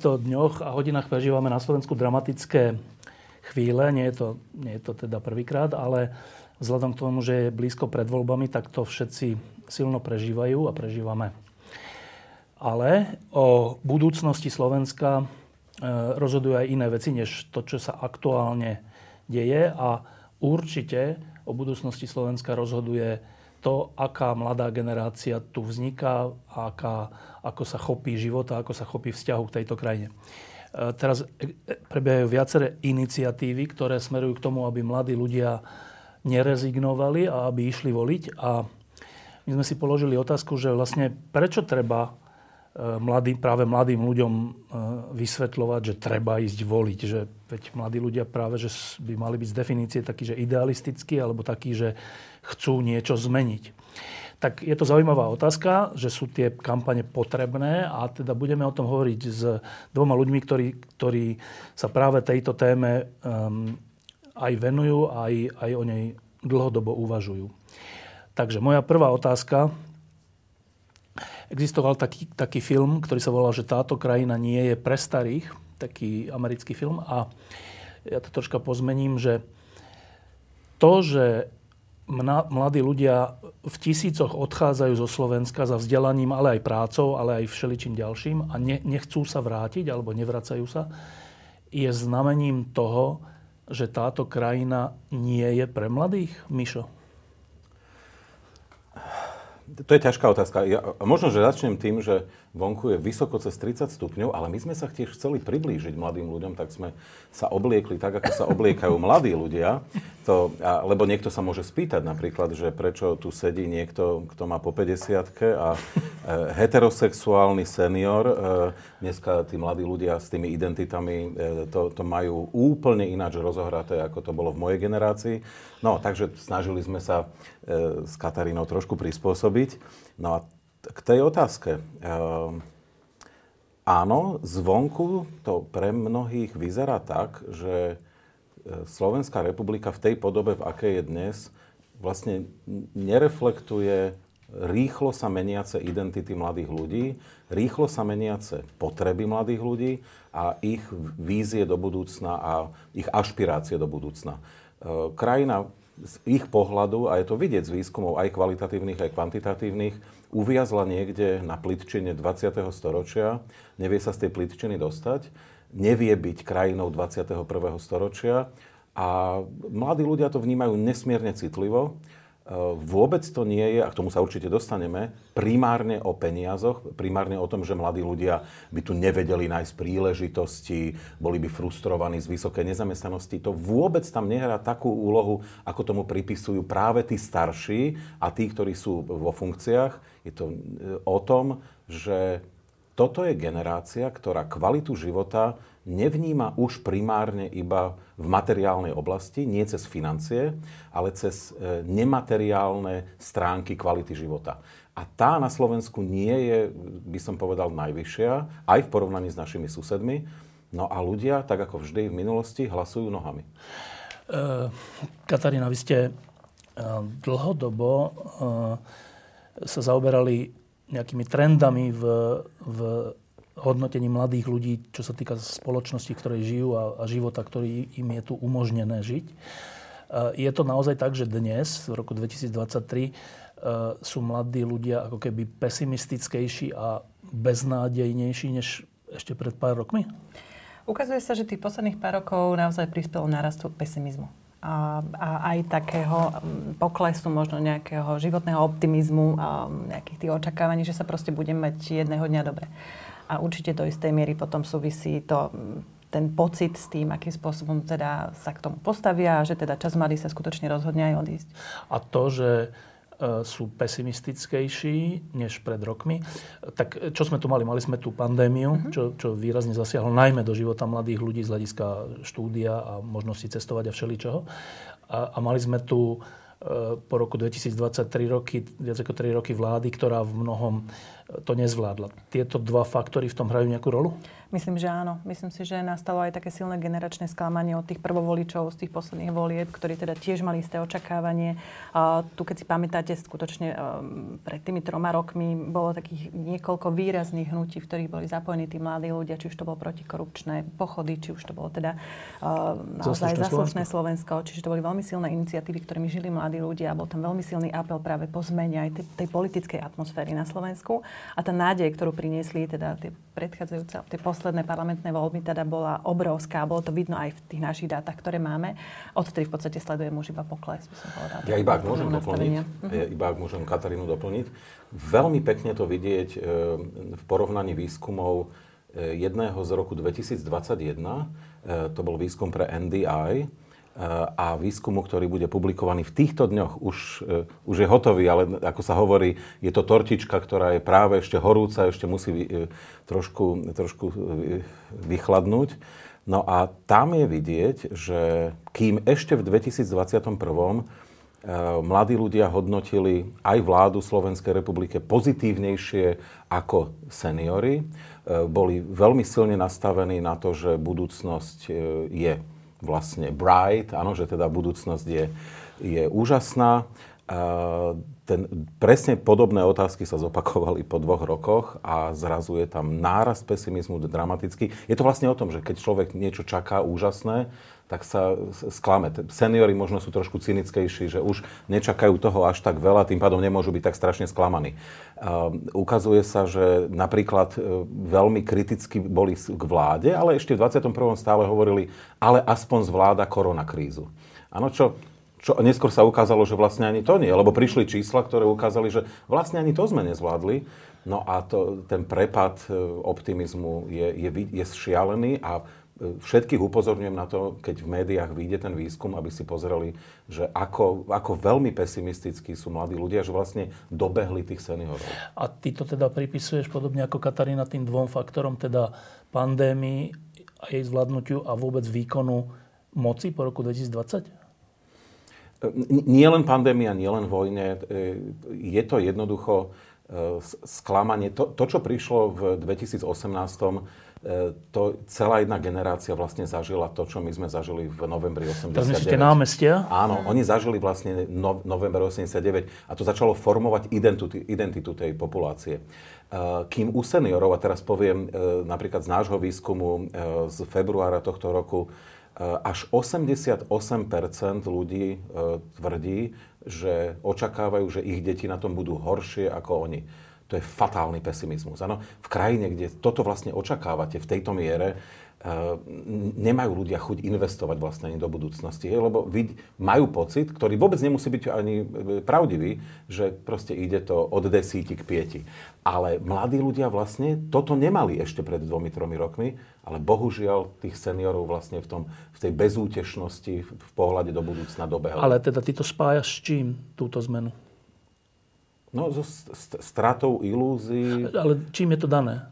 Týchto dňoch a hodinách prežívame na Slovensku dramatické chvíle. Nie je to, nie je to teda prvýkrát, ale vzhľadom k tomu, že je blízko pred voľbami, tak to všetci silno prežívajú a prežívame. Ale o budúcnosti Slovenska e, rozhodujú aj iné veci, než to, čo sa aktuálne deje. A určite o budúcnosti Slovenska rozhoduje to, aká mladá generácia tu vzniká, aká, ako sa chopí života, ako sa chopí vzťahu k tejto krajine. E, teraz e, prebiehajú viaceré iniciatívy, ktoré smerujú k tomu, aby mladí ľudia nerezignovali a aby išli voliť. A my sme si položili otázku, že vlastne prečo treba e, mladým, práve mladým ľuďom vysvetľovať, že treba ísť voliť. Že veď mladí ľudia práve že by mali byť z definície takí, že idealistickí alebo takí, že chcú niečo zmeniť. Tak je to zaujímavá otázka, že sú tie kampane potrebné a teda budeme o tom hovoriť s dvoma ľuďmi, ktorí, ktorí sa práve tejto téme um, aj venujú, aj, aj o nej dlhodobo uvažujú. Takže moja prvá otázka. Existoval taký, taký film, ktorý sa volal, že táto krajina nie je pre starých, taký americký film a ja to troška pozmením, že to, že mladí ľudia v tisícoch odchádzajú zo Slovenska za vzdelaním, ale aj prácou, ale aj všeličím ďalším a ne, nechcú sa vrátiť alebo nevracajú sa, je znamením toho, že táto krajina nie je pre mladých, Mišo? To je ťažká otázka. Ja, možno, že začnem tým, že vonku je vysoko cez 30 stupňov, ale my sme sa tiež chceli priblížiť mladým ľuďom, tak sme sa obliekli tak, ako sa obliekajú mladí ľudia. To, a, lebo niekto sa môže spýtať napríklad, že prečo tu sedí niekto, kto má po 50 a e, heterosexuálny senior. E, dneska tí mladí ľudia s tými identitami e, to, to majú úplne ináč rozohraté, ako to bolo v mojej generácii. No, takže snažili sme sa e, s Katarínou trošku prispôsobiť. No a k tej otázke. Ehm, áno, zvonku to pre mnohých vyzerá tak, že e, Slovenská republika v tej podobe, v akej je dnes, vlastne nereflektuje rýchlo sa meniace identity mladých ľudí, rýchlo sa meniace potreby mladých ľudí a ich vízie do budúcna a ich ašpirácie do budúcna. E, krajina z ich pohľadu, a je to vidieť z výskumov aj kvalitatívnych, aj kvantitatívnych, uviazla niekde na plitčine 20. storočia, nevie sa z tej plitčiny dostať, nevie byť krajinou 21. storočia a mladí ľudia to vnímajú nesmierne citlivo vôbec to nie je, a k tomu sa určite dostaneme, primárne o peniazoch, primárne o tom, že mladí ľudia by tu nevedeli nájsť príležitosti, boli by frustrovaní z vysokej nezamestnanosti. To vôbec tam nehrá takú úlohu, ako tomu pripisujú práve tí starší a tí, ktorí sú vo funkciách. Je to e, o tom, že toto je generácia, ktorá kvalitu života nevníma už primárne iba v materiálnej oblasti, nie cez financie, ale cez e, nemateriálne stránky kvality života. A tá na Slovensku nie je, by som povedal, najvyššia, aj v porovnaní s našimi susedmi. No a ľudia, tak ako vždy v minulosti, hlasujú nohami. Uh, Katarína, vy ste uh, dlhodobo sa zaoberali nejakými trendami v, v hodnotení mladých ľudí, čo sa týka spoločnosti, v ktorej žijú a, a života, ktorý im je tu umožnené žiť. E, je to naozaj tak, že dnes, v roku 2023, e, sú mladí ľudia ako keby pesimistickejší a beznádejnejší než ešte pred pár rokmi? Ukazuje sa, že tých posledných pár rokov naozaj prispelo narastu pesimizmu. A, a aj takého poklesu možno nejakého životného optimizmu a nejakých tých očakávaní, že sa proste budeme mať jedného dňa dobre. A určite do istej miery potom súvisí to, ten pocit s tým, akým spôsobom teda sa k tomu postavia a že teda čas mladý sa skutočne rozhodne aj odísť. A to, že sú pesimistickejší než pred rokmi. Tak čo sme tu mali? Mali sme tu pandémiu, uh-huh. čo, čo výrazne zasiahlo najmä do života mladých ľudí z hľadiska štúdia a možnosti cestovať a všeličoho. A, a mali sme tu po roku 2023 roky, viac ako 3 roky vlády, ktorá v mnohom to nezvládla. Tieto dva faktory v tom hrajú nejakú rolu? Myslím, že áno. Myslím si, že nastalo aj také silné generačné sklamanie od tých prvovoličov z tých posledných volieb, ktorí teda tiež mali isté očakávanie. A tu, keď si pamätáte, skutočne um, pred tými troma rokmi bolo takých niekoľko výrazných hnutí, v ktorých boli zapojení tí mladí ľudia, či už to bolo protikorupčné pochody, či už to bolo teda uh, naozaj zaslušné Slovensko. Slovensko. Čiže to boli veľmi silné iniciatívy, ktorými žili mladí ľudia a bol tam veľmi silný apel práve po zmene aj tej, tej politickej atmosféry na Slovensku. A tá nádej, ktorú priniesli teda tie predchádzajúce, tie posledné parlamentné voľby teda bola obrovská. Bolo to vidno aj v tých našich dátach, ktoré máme. Odtedy v podstate sledujem už iba pokles, by som povedala. Ja iba ak môžem doplniť, ja iba ak môžem Katarínu doplniť. Veľmi pekne to vidieť e, v porovnaní výskumov e, jedného z roku 2021. E, to bol výskum pre NDI a výskumu, ktorý bude publikovaný v týchto dňoch, už, e, už je hotový, ale ako sa hovorí, je to tortička, ktorá je práve ešte horúca, ešte musí e, trošku, trošku e, vychladnúť. No a tam je vidieť, že kým ešte v 2021 mladí ľudia hodnotili aj vládu Slovenskej republike pozitívnejšie ako seniory, boli veľmi silne nastavení na to, že budúcnosť je vlastne bright, áno, že teda budúcnosť je, je úžasná. Ten, presne podobné otázky sa zopakovali po dvoch rokoch a zrazu je tam nárast pesimizmu dramatický. Je to vlastne o tom, že keď človek niečo čaká úžasné, tak sa sklame. Seniory možno sú trošku cynickejší, že už nečakajú toho až tak veľa, tým pádom nemôžu byť tak strašne sklamaní. Uh, ukazuje sa, že napríklad uh, veľmi kriticky boli k vláde, ale ešte v 21. stále hovorili, ale aspoň zvláda koronakrízu. Áno, čo, čo neskôr sa ukázalo, že vlastne ani to nie, lebo prišli čísla, ktoré ukázali, že vlastne ani to sme nezvládli. No a to, ten prepad e, optimizmu je, je, je šialený a Všetkých upozorňujem na to, keď v médiách vyjde ten výskum, aby si pozreli, že ako, ako veľmi pesimistickí sú mladí ľudia, že vlastne dobehli tých seniorov. A ty to teda pripisuješ podobne ako Katarína tým dvom faktorom, teda pandémii a jej zvládnutiu a vôbec výkonu moci po roku 2020? Nie len pandémia, nie len vojne. E, je to jednoducho e, sklamanie. To, to čo prišlo v 2018 E, to celá jedna generácia vlastne zažila to, čo my sme zažili v novembri 89. To myslíte námestia? Áno, oni zažili vlastne no, november 89 a to začalo formovať identitu, identitu tej populácie. E, kým u seniorov, a teraz poviem e, napríklad z nášho výskumu z februára tohto roku, až 88% ľudí tvrdí, že očakávajú, že ich deti na tom budú horšie ako oni to je fatálny pesimizmus. Ano, v krajine, kde toto vlastne očakávate v tejto miere, uh, nemajú ľudia chuť investovať vlastne ani do budúcnosti. Lebo majú pocit, ktorý vôbec nemusí byť ani e, pravdivý, že proste ide to od desíti k pieti. Ale mladí ľudia vlastne toto nemali ešte pred dvomi, tromi rokmi, ale bohužiaľ tých seniorov vlastne v, tom, v tej bezútešnosti, v pohľade do budúcna dobehli. Ale teda ty to spájaš s čím, túto zmenu? No, so stratou ilúzií. Ale čím je to dané?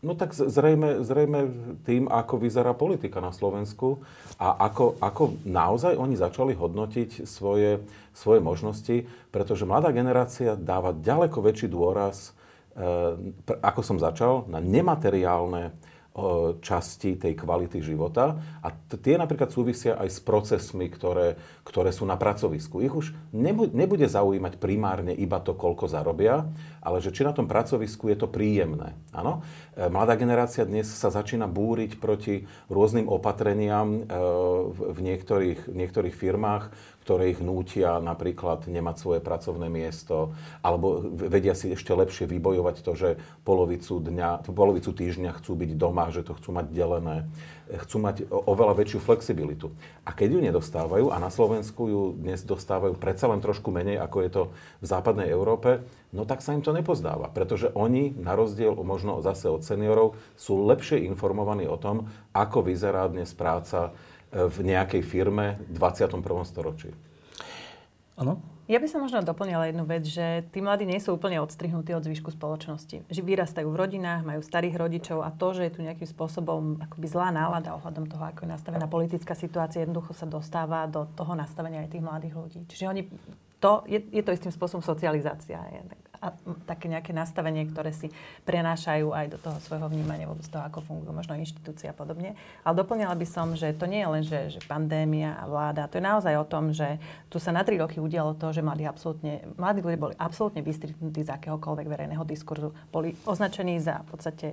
No tak zrejme, zrejme tým, ako vyzerá politika na Slovensku a ako, ako naozaj oni začali hodnotiť svoje, svoje možnosti, pretože mladá generácia dáva ďaleko väčší dôraz, e, ako som začal, na nemateriálne časti tej kvality života. A tie napríklad súvisia aj s procesmi, ktoré, ktoré sú na pracovisku. Ich už nebude zaujímať primárne iba to, koľko zarobia, ale že či na tom pracovisku je to príjemné. Áno? E, mladá generácia dnes sa začína búriť proti rôznym opatreniam e, v niektorých, v niektorých firmách, ktoré ich nútia napríklad nemať svoje pracovné miesto, alebo vedia si ešte lepšie vybojovať to, že polovicu, dňa, polovicu týždňa chcú byť doma, že to chcú mať delené, chcú mať oveľa väčšiu flexibilitu. A keď ju nedostávajú, a na Slovensku ju dnes dostávajú predsa len trošku menej, ako je to v západnej Európe, no tak sa im to nepozdáva, pretože oni, na rozdiel možno zase od seniorov, sú lepšie informovaní o tom, ako vyzerá dnes práca v nejakej firme v 21. storočí. Áno? Ja by som možno doplnila jednu vec, že tí mladí nie sú úplne odstrihnutí od zvyšku spoločnosti. Že vyrastajú v rodinách, majú starých rodičov a to, že je tu nejakým spôsobom akoby zlá nálada ohľadom toho, ako je nastavená politická situácia, jednoducho sa dostáva do toho nastavenia aj tých mladých ľudí. Čiže oni to, je, je to istým spôsobom socializácia. Je, a také nejaké nastavenie, ktoré si prenášajú aj do toho svojho vnímania vôbec toho, ako fungujú možno inštitúcie a podobne. Ale doplnila by som, že to nie je len, že, že pandémia a vláda. To je naozaj o tom, že tu sa na tri roky udialo to, že mladí, absolútne, mladí ľudia boli absolútne vystrihnutí z akéhokoľvek verejného diskurzu. Boli označení za v podstate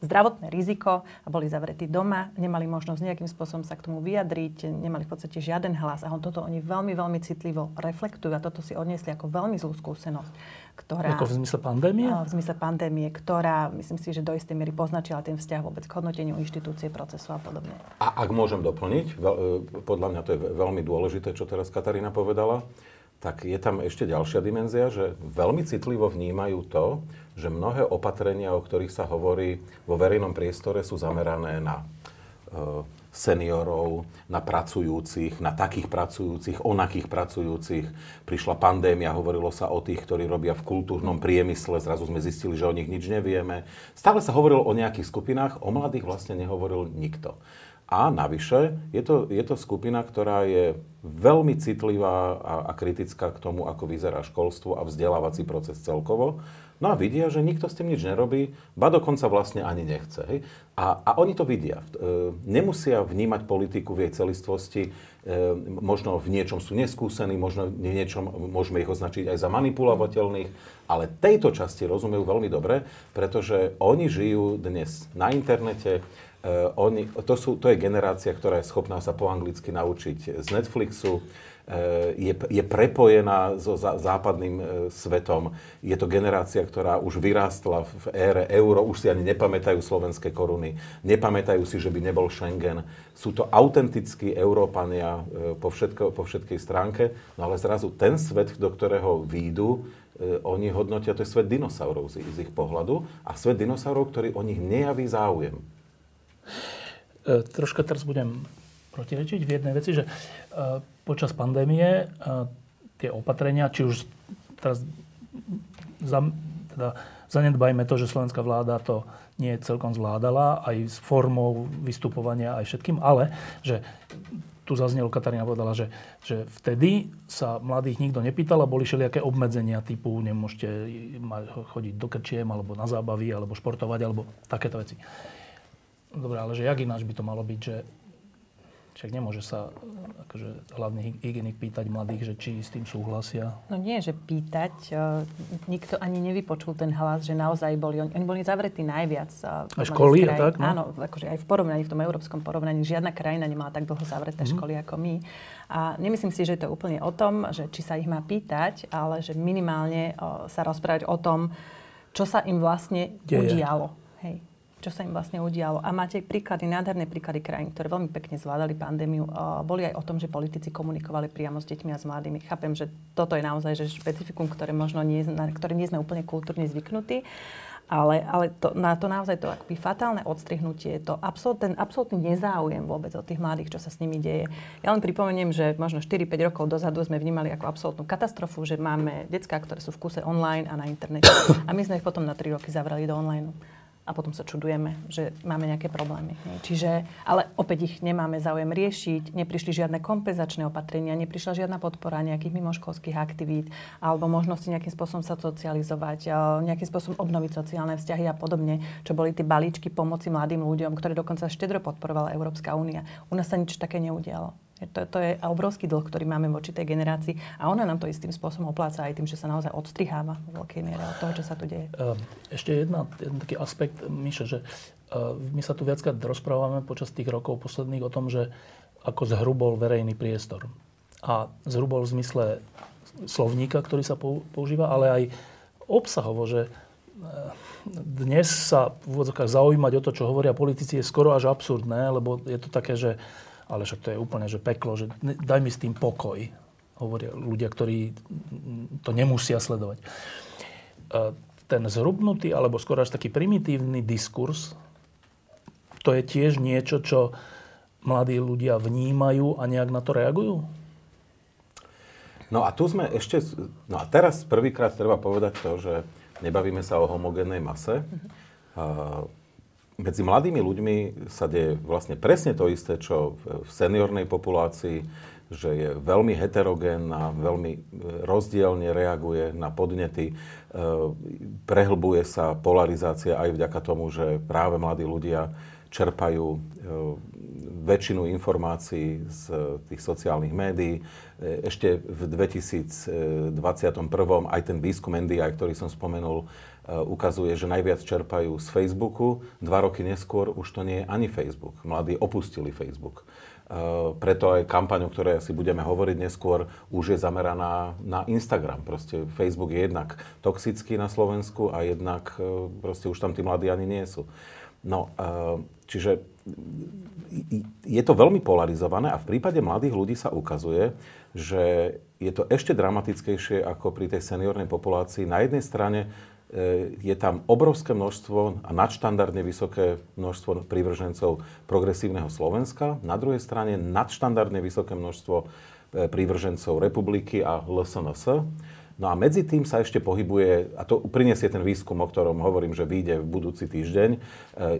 zdravotné riziko a boli zavretí doma, nemali možnosť nejakým spôsobom sa k tomu vyjadriť, nemali v podstate žiaden hlas a on toto oni veľmi, veľmi citlivo reflektujú a toto si odniesli ako veľmi zlú skúsenosť. Ktorá, ako v zmysle pandémie? V zmysle pandémie, ktorá myslím si, že do istej miery poznačila ten vzťah vôbec k hodnoteniu inštitúcie, procesu a podobne. A ak môžem doplniť, e, podľa mňa to je veľmi dôležité, čo teraz Katarína povedala, tak je tam ešte ďalšia dimenzia, že veľmi citlivo vnímajú to, že mnohé opatrenia, o ktorých sa hovorí vo verejnom priestore, sú zamerané na e, seniorov, na pracujúcich, na takých pracujúcich, onakých pracujúcich. Prišla pandémia, hovorilo sa o tých, ktorí robia v kultúrnom priemysle, zrazu sme zistili, že o nich nič nevieme. Stále sa hovorilo o nejakých skupinách, o mladých vlastne nehovoril nikto. A navyše je to, je to skupina, ktorá je veľmi citlivá a, a kritická k tomu, ako vyzerá školstvo a vzdelávací proces celkovo. No a vidia, že nikto s tým nič nerobí, ba dokonca vlastne ani nechce. Hej? A, a oni to vidia. E, nemusia vnímať politiku v jej celistvosti, e, možno v niečom sú neskúsení, možno v niečom môžeme ich označiť aj za manipulovateľných, ale tejto časti rozumejú veľmi dobre, pretože oni žijú dnes na internete, Uh, oni, to, sú, to je generácia, ktorá je schopná sa po anglicky naučiť z Netflixu, je, je prepojená so zá, západným uh, svetom. Je to generácia, ktorá už vyrástla v ére euro, už si ani nepamätajú slovenské koruny, nepamätajú si, že by nebol Schengen. Sú to autentickí Európania po, všetko, po všetkej stránke, no ale zrazu ten svet, do ktorého výjdu, oni hodnotia, to je svet dinosaurov z, z ich pohľadu a svet dinosaurov, ktorý o nich nejaví záujem. E, troška teraz budem protirečiť v jednej veci, že e, počas pandémie e, tie opatrenia, či už teraz za, teda zanedbajme to, že slovenská vláda to nie celkom zvládala, aj s formou vystupovania, aj všetkým, ale že tu zaznelo, Katarína povedala, že, že vtedy sa mladých nikto nepýtal a boli všelijaké obmedzenia typu nemôžete chodiť do krčiem, alebo na zábavy, alebo športovať, alebo takéto veci. Dobre, ale že jak ináč by to malo byť, že však nemôže sa akože, hlavný hygienik pýtať mladých, že či s tým súhlasia. No nie, že pýtať. Uh, nikto ani nevypočul ten hlas, že naozaj boli, oni, boli zavretí najviac. Uh, a školy a tak? No? Áno, akože aj v porovnaní, v tom európskom porovnaní, žiadna krajina nemala tak dlho zavreté mm-hmm. školy ako my. A nemyslím si, že je to úplne o tom, že či sa ich má pýtať, ale že minimálne sa rozprávať o tom, čo sa im vlastne Deje. udialo. Hej čo sa im vlastne udialo. A máte príklady, nádherné príklady krajín, ktoré veľmi pekne zvládali pandémiu. Boli aj o tom, že politici komunikovali priamo s deťmi a s mladými. Chápem, že toto je naozaj že špecifikum, ktoré možno nie, na ktoré nie sme úplne kultúrne zvyknutí. Ale, ale to, na to naozaj to akoby fatálne odstrihnutie, to absolút, ten absolútny nezáujem vôbec od tých mladých, čo sa s nimi deje. Ja len pripomeniem, že možno 4-5 rokov dozadu sme vnímali ako absolútnu katastrofu, že máme detská, ktoré sú v kuse online a na internete. A my sme ich potom na 3 roky zavrali do online a potom sa čudujeme, že máme nejaké problémy. Čiže, ale opäť ich nemáme záujem riešiť, neprišli žiadne kompenzačné opatrenia, neprišla žiadna podpora nejakých mimoškolských aktivít alebo možnosti nejakým spôsobom sa socializovať, nejakým spôsobom obnoviť sociálne vzťahy a podobne, čo boli tie balíčky pomoci mladým ľuďom, ktoré dokonca štedro podporovala Európska únia. U nás sa nič také neudialo. To, to je obrovský dlh, ktorý máme voči tej generácii a ona nám to istým spôsobom opláca aj tým, že sa naozaj odstriháva v veľkej miere od toho, čo sa tu deje. Ehm, ešte jedna, jeden taký aspekt, Miša, že ehm, my sa tu viackrát rozprávame počas tých rokov posledných o tom, že ako zhrubol verejný priestor. A zhrubol v zmysle slovníka, ktorý sa používa, ale aj obsahovo, že ehm, dnes sa v úvodzokách zaujímať o to, čo hovoria politici, je skoro až absurdné, lebo je to také, že ale však to je úplne, že peklo, že daj mi s tým pokoj, hovoria ľudia, ktorí to nemusia sledovať. E, ten zhrubnutý, alebo skoro až taký primitívny diskurs, to je tiež niečo, čo mladí ľudia vnímajú a nejak na to reagujú? No a tu sme ešte, no a teraz prvýkrát treba povedať to, že nebavíme sa o homogénnej mase. Uh, medzi mladými ľuďmi sa deje vlastne presne to isté, čo v seniornej populácii, že je veľmi heterogénna, veľmi e, rozdielne reaguje na podnety, e, prehlbuje sa polarizácia aj vďaka tomu, že práve mladí ľudia čerpajú e, väčšinu informácií z tých sociálnych médií. Ešte v 2021 aj ten výskum NDI, ktorý som spomenul, ukazuje, že najviac čerpajú z Facebooku. Dva roky neskôr už to nie je ani Facebook. Mladí opustili Facebook. Eh, preto aj kampaň, o ktorej si budeme hovoriť neskôr, už je zameraná na Instagram. Proste Facebook je jednak toxický na Slovensku a jednak eh, proste už tam tí mladí ani nie sú. No, čiže je to veľmi polarizované a v prípade mladých ľudí sa ukazuje, že je to ešte dramatickejšie ako pri tej seniornej populácii. Na jednej strane E, je tam obrovské množstvo a nadštandardne vysoké množstvo prívržencov progresívneho Slovenska. Na druhej strane nadštandardne vysoké množstvo e, prívržencov republiky a LSNS. No a medzi tým sa ešte pohybuje, a to prinesie ten výskum, o ktorom hovorím, že vyjde v budúci týždeň, e,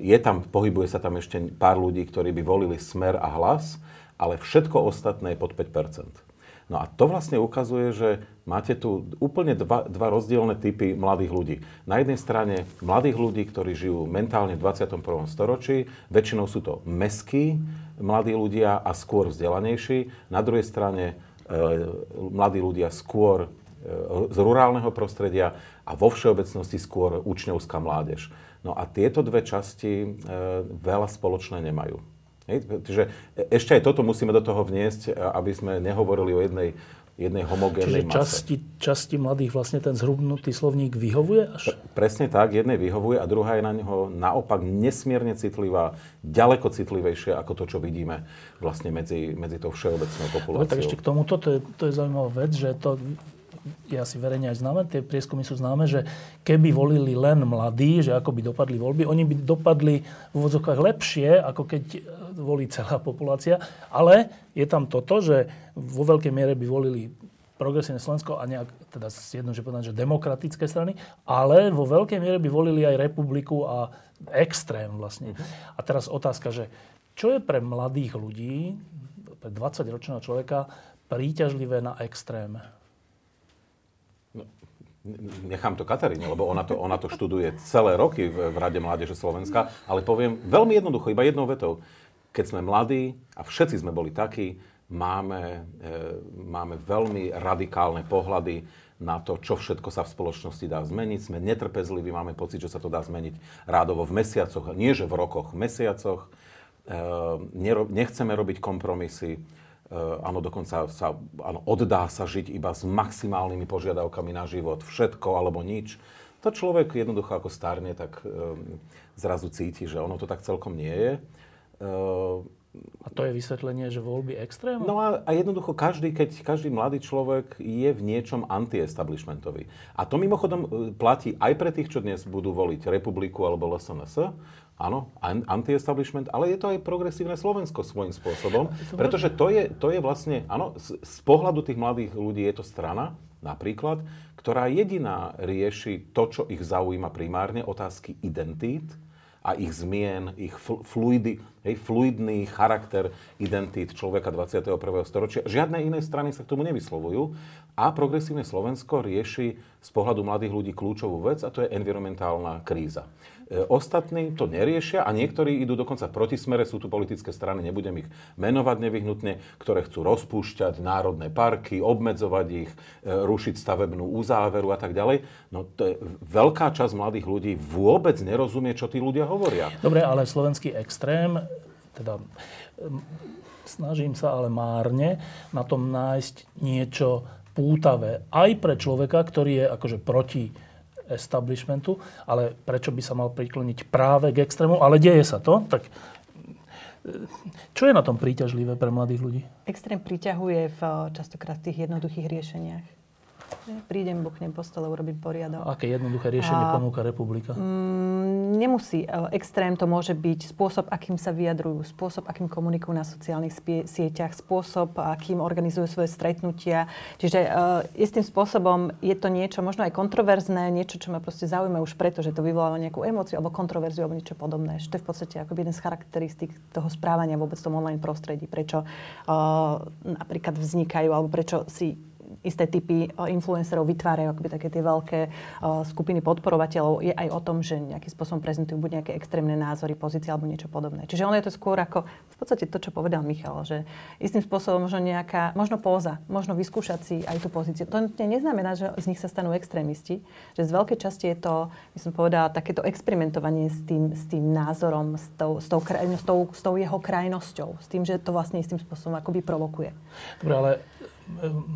je tam, pohybuje sa tam ešte pár ľudí, ktorí by volili smer a hlas, ale všetko ostatné je pod 5 No a to vlastne ukazuje, že máte tu úplne dva, dva rozdielne typy mladých ľudí. Na jednej strane mladých ľudí, ktorí žijú mentálne v 21. storočí, väčšinou sú to meskí mladí ľudia a skôr vzdelanejší. Na druhej strane e, mladí ľudia skôr e, z rurálneho prostredia a vo všeobecnosti skôr učňovská mládež. No a tieto dve časti e, veľa spoločné nemajú. Hej? Čiže ešte aj toto musíme do toho vniesť, aby sme nehovorili o jednej, jednej homogénnej Čiže časti, časti mladých vlastne ten zhrubnutý slovník vyhovuje? Až? Presne tak, jednej vyhovuje a druhá je na neho naopak nesmierne citlivá, ďaleko citlivejšia ako to, čo vidíme vlastne medzi, medzi tou všeobecnou populáciou. No, tak ešte k tomuto, to je, to je zaujímavá vec, že to je asi verejne aj známe, tie prieskumy sú známe, že keby volili len mladí, že ako by dopadli voľby, oni by dopadli v úvodzovkách lepšie, ako keď volí celá populácia. Ale je tam toto, že vo veľkej miere by volili progresívne Slovensko a nejak, teda že povedať, že demokratické strany, ale vo veľkej miere by volili aj republiku a extrém vlastne. Uh-huh. A teraz otázka, že čo je pre mladých ľudí, pre 20-ročného človeka, príťažlivé na extréme? No, nechám to Kataríne, lebo ona to, ona to študuje celé roky v, v Rade Mládeže Slovenska, ale poviem veľmi jednoducho, iba jednou vetou keď sme mladí, a všetci sme boli takí, máme, e, máme veľmi radikálne pohľady na to, čo všetko sa v spoločnosti dá zmeniť. Sme netrpezliví, máme pocit, že sa to dá zmeniť rádovo v mesiacoch, nie že v rokoch, v mesiacoch. E, nechceme robiť kompromisy. E, áno, dokonca sa, áno, oddá sa žiť iba s maximálnymi požiadavkami na život. Všetko alebo nič. To človek jednoducho ako starne, tak zrazu cíti, že ono to tak celkom nie je. A to je vysvetlenie, že voľby extrému? No a, a jednoducho každý, keď každý mladý človek je v niečom anti-establishmentový. A to mimochodom e, platí aj pre tých, čo dnes budú voliť Republiku alebo LSNS. Áno, anti-establishment, ale je to aj progresívne Slovensko svojím spôsobom. Pretože to je, to je vlastne, áno, z, z pohľadu tých mladých ľudí je to strana, napríklad, ktorá jediná rieši to, čo ich zaujíma primárne, otázky identít, a ich zmien, ich fluidy, hej, fluidný charakter identít človeka 21. storočia. Žiadne iné strany sa k tomu nevyslovujú a progresívne Slovensko rieši z pohľadu mladých ľudí kľúčovú vec a to je environmentálna kríza. E, ostatní to neriešia a niektorí idú dokonca v protismere, sú tu politické strany, nebudem ich menovať nevyhnutne, ktoré chcú rozpúšťať národné parky, obmedzovať ich, e, rušiť stavebnú uzáveru a tak ďalej. No to je, veľká časť mladých ľudí vôbec nerozumie, čo tí ľudia hovoria. Dobre, ale slovenský extrém, teda snažím sa ale márne na tom nájsť niečo pútavé aj pre človeka, ktorý je akože proti establishmentu, ale prečo by sa mal prikloniť práve k extrému, ale deje sa to, tak e, čo je na tom príťažlivé pre mladých ľudí? Extrém priťahuje v častokrát tých jednoduchých riešeniach. Prídem, buchnem po stole, urobím poriadok. Aké jednoduché riešenie a... ponúka republika? Mm, nemusí. Extrém to môže byť spôsob, akým sa vyjadrujú, spôsob, akým komunikujú na sociálnych spie- sieťach, spôsob, akým organizujú svoje stretnutia. Čiže uh, istým spôsobom je to niečo možno aj kontroverzné, niečo, čo ma proste zaujíma už preto, že to vyvoláva nejakú emóciu alebo kontroverziu alebo niečo podobné. Že to je v podstate ako jeden z charakteristík toho správania vôbec v tom online prostredí. Prečo uh, napríklad vznikajú alebo prečo si isté typy eh, influencerov vytvárajú akoby také tie veľké uh, skupiny podporovateľov, je aj o tom, že nejakým spôsobom prezentujú buď nejaké extrémne názory, pozície alebo niečo podobné. Čiže ono je to skôr ako v podstate to, čo povedal Michal, že istým spôsobom možno nejaká, možno póza, možno vyskúšať si aj tú pozíciu. To neznamená, že z nich sa stanú extrémisti, že z veľkej časti je to, by som povedala, takéto experimentovanie s tým, s tým názorom, s tou, s, tou, s, tou, s tou jeho krajnosťou, s tým, že to vlastne istým spôsobom akoby provokuje. Dobre, ale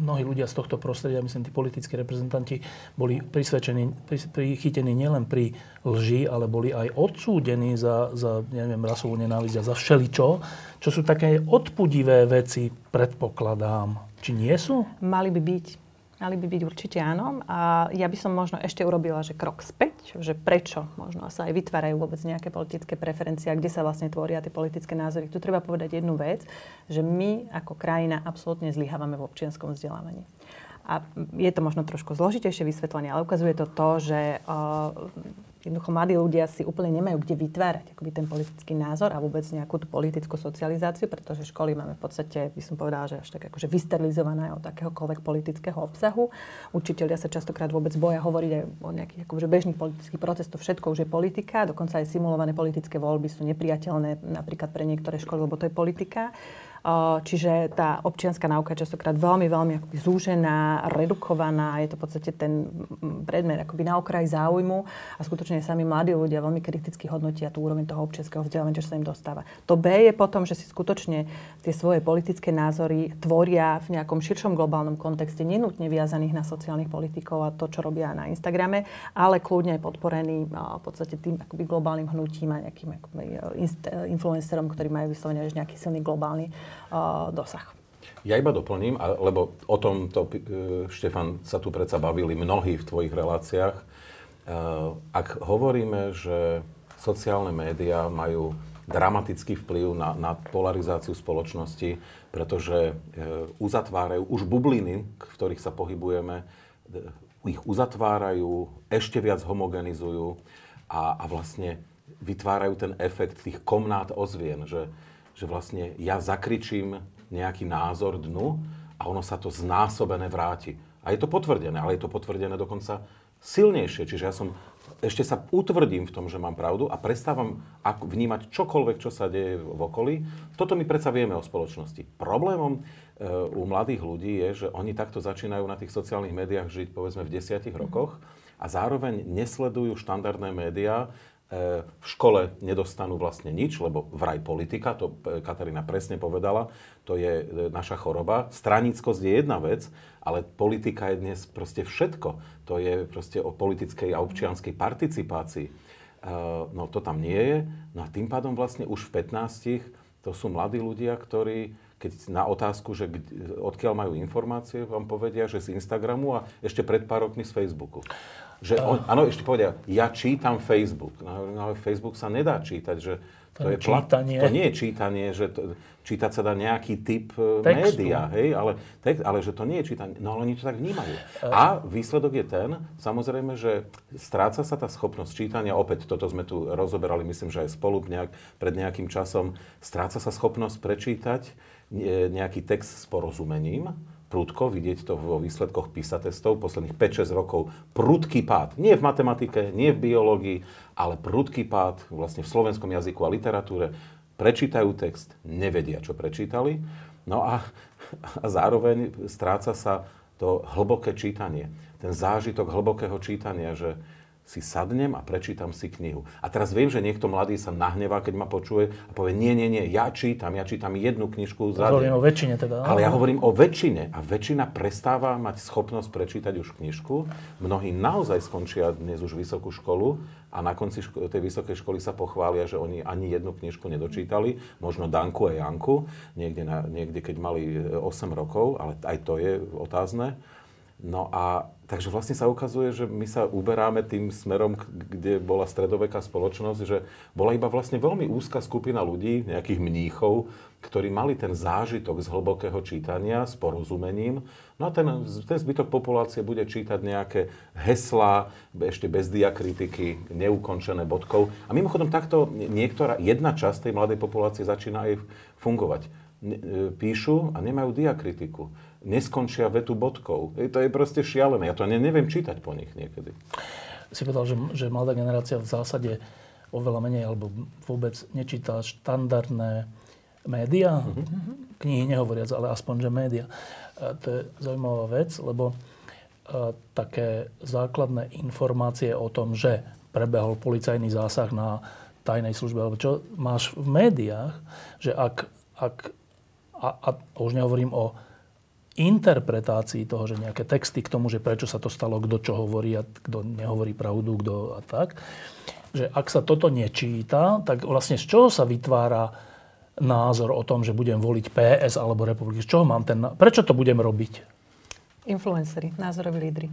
mnohí ľudia z tohto prostredia, myslím, tí politickí reprezentanti, boli prisvedčení, prichytení nielen pri lži, ale boli aj odsúdení za, za neviem, rasovú nenávisť a za všeličo, čo sú také odpudivé veci, predpokladám. Či nie sú? Mali by byť. Mali by byť určite áno. A ja by som možno ešte urobila, že krok späť, že prečo možno sa aj vytvárajú vôbec nejaké politické preferencie kde sa vlastne tvoria tie politické názory. Tu treba povedať jednu vec, že my ako krajina absolútne zlyhávame v občianskom vzdelávaní. A je to možno trošku zložitejšie vysvetlenie, ale ukazuje to to, že uh, jednoducho mladí ľudia si úplne nemajú kde vytvárať akoby ten politický názor a vôbec nejakú tú politickú socializáciu, pretože školy máme v podstate, by som povedala, že až tak akože vysterilizované od akéhokoľvek politického obsahu. Učiteľia sa častokrát vôbec boja hovoriť aj o nejakých akože bežných politických procestoch. Všetko už je politika, dokonca aj simulované politické voľby sú nepriateľné napríklad pre niektoré školy, lebo to je politika. Čiže tá občianská náuka je častokrát veľmi, veľmi akoby zúžená, redukovaná. Je to v podstate ten predmet akoby na okraj záujmu a skutočne sami mladí ľudia veľmi kriticky hodnotia tú úroveň toho občianského vzdelávania, čo sa im dostáva. To B je potom, že si skutočne tie svoje politické názory tvoria v nejakom širšom globálnom kontexte, nenutne viazaných na sociálnych politikov a to, čo robia na Instagrame, ale kľudne podporení v podstate tým akoby globálnym hnutím a nejakým akoby, influencerom, ktorí majú vyslovene nejaký silný globálny dosah. Ja iba doplním, lebo o tomto, e, Štefan, sa tu predsa bavili mnohí v tvojich reláciách. E, ak hovoríme, že sociálne médiá majú dramatický vplyv na, na polarizáciu spoločnosti, pretože e, uzatvárajú už bubliny, v ktorých sa pohybujeme, ich uzatvárajú, ešte viac homogenizujú a, a vlastne vytvárajú ten efekt tých komnát ozvien, že, že vlastne ja zakričím nejaký názor dnu a ono sa to znásobené vráti. A je to potvrdené, ale je to potvrdené dokonca silnejšie. Čiže ja som ešte sa utvrdím v tom, že mám pravdu a prestávam vnímať čokoľvek, čo sa deje v okolí. Toto my predsa vieme o spoločnosti. Problémom e, u mladých ľudí je, že oni takto začínajú na tých sociálnych médiách žiť povedzme v desiatich rokoch a zároveň nesledujú štandardné médiá, v škole nedostanú vlastne nič, lebo vraj politika, to Katarína presne povedala, to je e, naša choroba. Stranickosť je jedna vec, ale politika je dnes proste všetko. To je proste o politickej a občianskej participácii. E, no to tam nie je. No a tým pádom vlastne už v 15 to sú mladí ľudia, ktorí keď na otázku, že odkiaľ majú informácie, vám povedia, že z Instagramu a ešte pred pár rokmi z Facebooku. Že on, áno, ešte povedia, ja čítam Facebook. No, ale Facebook sa nedá čítať, že to, to je čítanie. To nie je čítanie, že to, čítať sa dá nejaký typ e, Textu. média, hej, ale, tek, ale že to nie je čítanie. No ale oni to tak vnímajú. A výsledok je ten, samozrejme, že stráca sa tá schopnosť čítania, opäť toto sme tu rozoberali, myslím, že aj spolu nejak, pred nejakým časom, stráca sa schopnosť prečítať nejaký text s porozumením, prudko, vidieť to vo výsledkoch PISA testov posledných 5-6 rokov, prudký pád. Nie v matematike, nie v biológii, ale prudký pád vlastne v slovenskom jazyku a literatúre. Prečítajú text, nevedia, čo prečítali. No a, a zároveň stráca sa to hlboké čítanie. Ten zážitok hlbokého čítania, že, si sadnem a prečítam si knihu. A teraz viem, že niekto mladý sa nahnevá, keď ma počuje a povie, nie, nie, nie, ja čítam, ja čítam jednu knižku za. Hovorím o väčšine teda. Ale ja hovorím o väčšine. A väčšina prestáva mať schopnosť prečítať už knižku. Mnohí naozaj skončia dnes už vysokú školu a na konci ško- tej vysokej školy sa pochvália, že oni ani jednu knižku nedočítali. Možno Danku a Janku, niekde, na, niekde keď mali 8 e, rokov, ale aj to je otázne. No a takže vlastne sa ukazuje, že my sa uberáme tým smerom, kde bola stredoveká spoločnosť, že bola iba vlastne veľmi úzka skupina ľudí, nejakých mníchov, ktorí mali ten zážitok z hlbokého čítania s porozumením. No a ten, ten zbytok populácie bude čítať nejaké heslá, ešte bez diakritiky, neukončené bodkou. A mimochodom takto niektorá, jedna časť tej mladej populácie začína aj fungovať. E, píšu a nemajú diakritiku neskončia vetu bodkou. To je proste šialené. Ja to ne, neviem čítať po nich niekedy. Si povedal, že, že mladá generácia v zásade oveľa menej alebo vôbec nečíta štandardné médiá, uh-huh. knihy nehovoriac, ale aspoň, že médiá. To je zaujímavá vec, lebo také základné informácie o tom, že prebehol policajný zásah na tajnej službe, alebo čo máš v médiách, že ak, ak a, a už nehovorím o interpretácii toho, že nejaké texty k tomu, že prečo sa to stalo, kto čo hovorí a kto nehovorí pravdu, kto a tak, že ak sa toto nečíta, tak vlastne z čoho sa vytvára názor o tom, že budem voliť PS alebo republiky? Z čoho mám ten... Prečo to budem robiť? Influencery, názoroví lídry.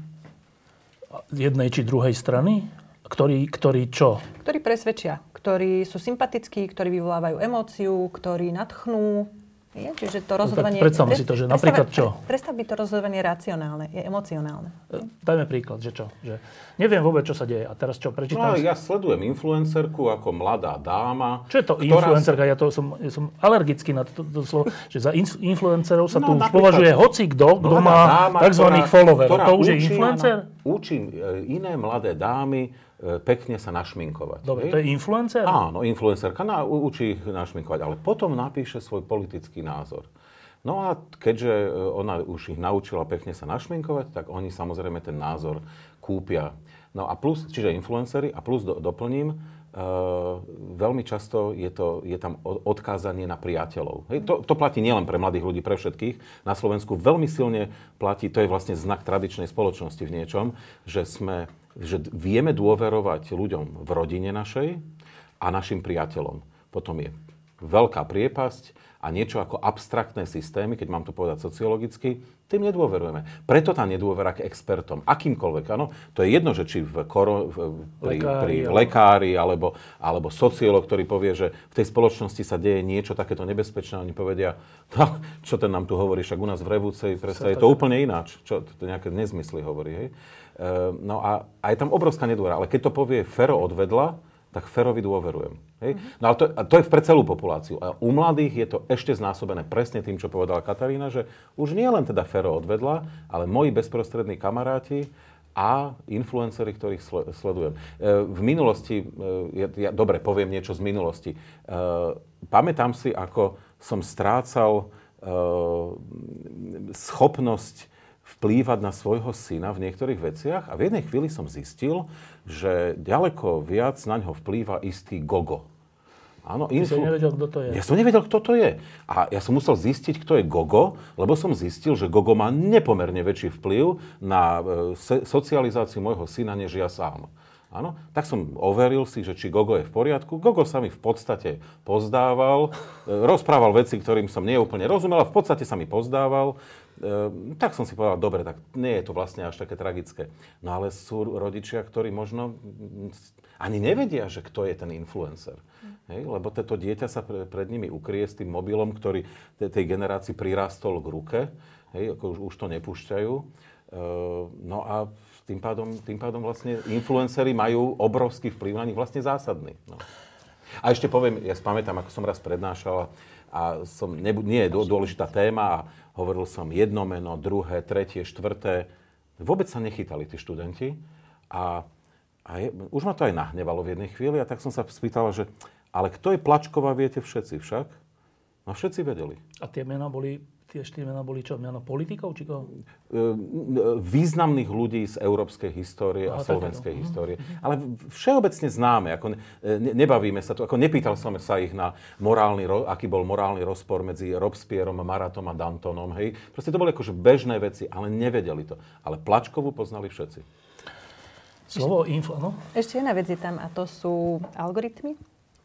Jednej či druhej strany? Ktorí, ktorí čo? Ktorí presvedčia, ktorí sú sympatickí, ktorí vyvolávajú emóciu, ktorí nadchnú, je? Čiže to rozhodovanie... No, predstavme si to, že napríklad čo? Predstav by to rozhodovanie racionálne, je emocionálne. E, dajme príklad, že čo? Že neviem vôbec, čo sa deje. A teraz čo, prečítam... No, ja sledujem influencerku ako mladá dáma. Čo je to influencerka? Ja, to som, ja som alergický na to, to, to slovo, že za influencerov sa no, tu už považuje hoci kto, kto má tzv. followerov. To už je influencer? Učím e, iné mladé dámy E, pekne sa našminkovať. Dobre, to je influencer? Áno, influencerka na, učí ich našminkovať, ale potom napíše svoj politický názor. No a keďže e, ona už ich naučila pekne sa našminkovať, tak oni samozrejme ten názor kúpia. No a plus, čiže influencery, a plus do, doplním, Uh, veľmi často je, to, je tam odkázanie na priateľov. Hej, to, to platí nielen pre mladých ľudí, pre všetkých. Na Slovensku veľmi silne platí, to je vlastne znak tradičnej spoločnosti v niečom, že sme že vieme dôverovať ľuďom v rodine našej a našim priateľom. Potom je veľká priepasť a niečo ako abstraktné systémy, keď mám to povedať sociologicky, tým nedôverujeme. Preto tá nedôvera k expertom, akýmkoľvek, áno, to je jedno, že či v koro, v, pri, lekári, pri lekári alebo, alebo sociolog, ktorý povie, že v tej spoločnosti sa deje niečo takéto nebezpečné, oni povedia, no, čo ten nám tu hovorí, však u nás v Revúcej, je to úplne ináč, čo to nejaké nezmysly hovorí, hej. Ehm, no a, a je tam obrovská nedôvera. Ale keď to povie Fero odvedla, tak Ferovi dôverujem. Hej? No ale to, a to je pre celú populáciu. A u mladých je to ešte znásobené presne tým, čo povedala Katarína, že už nie len teda Fero odvedla, ale moji bezprostrední kamaráti a influencery, ktorých sledujem. Ehm, v minulosti, ehm, ja, ja dobre poviem niečo z minulosti, pamätám si, ako som strácal schopnosť vplývať na svojho syna v niektorých veciach a v jednej chvíli som zistil, že ďaleko viac na ňo vplýva istý Gogo. Áno, influ... si nevedel, kto to je. Ja som nevedel, kto to je. A ja som musel zistiť, kto je Gogo, lebo som zistil, že Gogo má nepomerne väčší vplyv na e, socializáciu môjho syna, než ja sám. Áno, tak som overil si, že či Gogo je v poriadku. Gogo sa mi v podstate pozdával, e, rozprával veci, ktorým som neúplne rozumel, a v podstate sa mi pozdával. Ehm, tak som si povedal, dobre, tak nie je to vlastne až také tragické. No ale sú rodičia, ktorí možno ani nevedia, že kto je ten influencer. Hej, lebo toto dieťa sa pred nimi ukrie s tým mobilom, ktorý tej generácii prirastol k ruke. Hej, ako už, už to nepúšťajú. Ehm, no a tým pádom, tým pádom vlastne influencery majú obrovský vplyv na nich, vlastne zásadný. No. A ešte poviem, ja spamätám, ako som raz prednášal a som, ne, nie je dôležitá téma a Hovoril som jedno meno, druhé, tretie, štvrté. Vôbec sa nechytali tí študenti. A, a je, už ma to aj nahnevalo v jednej chvíli a tak som sa spýtal, že ale kto je Plačková, viete všetci však? No všetci vedeli. A tie mená boli tie štyri mená boli čo? Meno politikov? Či koho? Významných ľudí z európskej histórie Aha, a slovenskej tak, histórie. Uh-huh. Ale všeobecne známe. Ako ne, nebavíme sa tu. Ako nepýtal som sa ich na morálny, aký bol morálny rozpor medzi Robespierom, Maratom a Dantonom. Hej. Proste to boli akože bežné veci, ale nevedeli to. Ale Plačkovú poznali všetci. Slovo info, no? Ešte jedna vec je tam a to sú algoritmy,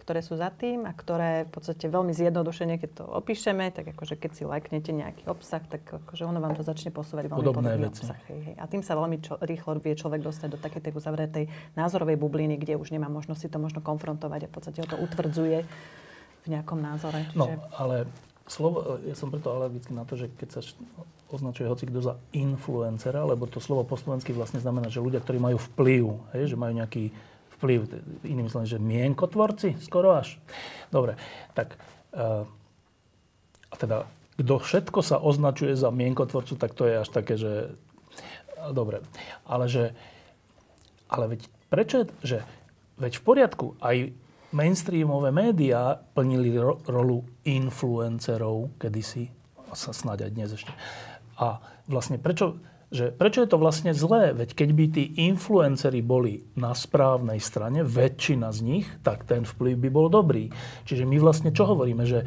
ktoré sú za tým a ktoré v podstate veľmi zjednodušene, keď to opíšeme, tak akože keď si lajknete nejaký obsah, tak akože ono vám to začne posúvať veľmi podobné veci. obsah. Hej, hej. A tým sa veľmi čo, rýchlo vie človek dostať do takej tej uzavretej názorovej bubliny, kde už nemá možnosť si to možno konfrontovať a v podstate ho to utvrdzuje v nejakom názore. No, Čiže... No, ale slovo, ja som preto alergický na to, že keď sa označuje hoci kto za influencera, lebo to slovo po slovensky vlastne znamená, že ľudia, ktorí majú vplyv, hej, že majú nejaký vplyv, inými slovami, že mienkotvorci skoro až. Dobre, tak uh, a teda kto všetko sa označuje za mienkotvorcu, tak to je až také, že dobre, ale že ale veď prečo, že veď v poriadku, aj mainstreamové médiá plnili ro- rolu influencerov kedysi, sa snáď aj dnes ešte. A vlastne prečo, že prečo je to vlastne zlé? Veď keď by tí influenceri boli na správnej strane, väčšina z nich, tak ten vplyv by bol dobrý. Čiže my vlastne čo hovoríme? Že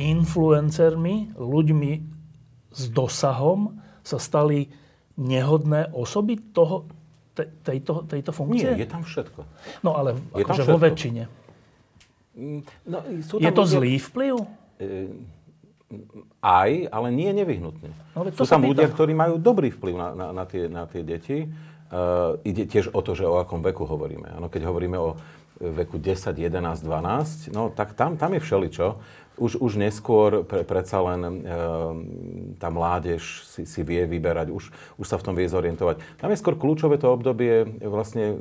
influencermi, ľuďmi s dosahom sa stali nehodné osoby toho, te, tejto, tejto funkcie? Nie, je tam všetko. No ale akože vo väčšine. Mm, no, sú je to ľudia... zlý vplyv? E, aj, ale nie nevyhnutne. No, sú tam ľudia, ktorí majú dobrý vplyv na, na, na, tie, na tie deti. Uh, ide tiež o to, že o akom veku hovoríme. Ano, keď hovoríme o veku 10, 11, 12, no tak tam, tam je všeličo. Už, už neskôr pre, predsa len uh, tá mládež si, si vie vyberať, už, už sa v tom vie zorientovať. Tam je skôr kľúčové to obdobie vlastne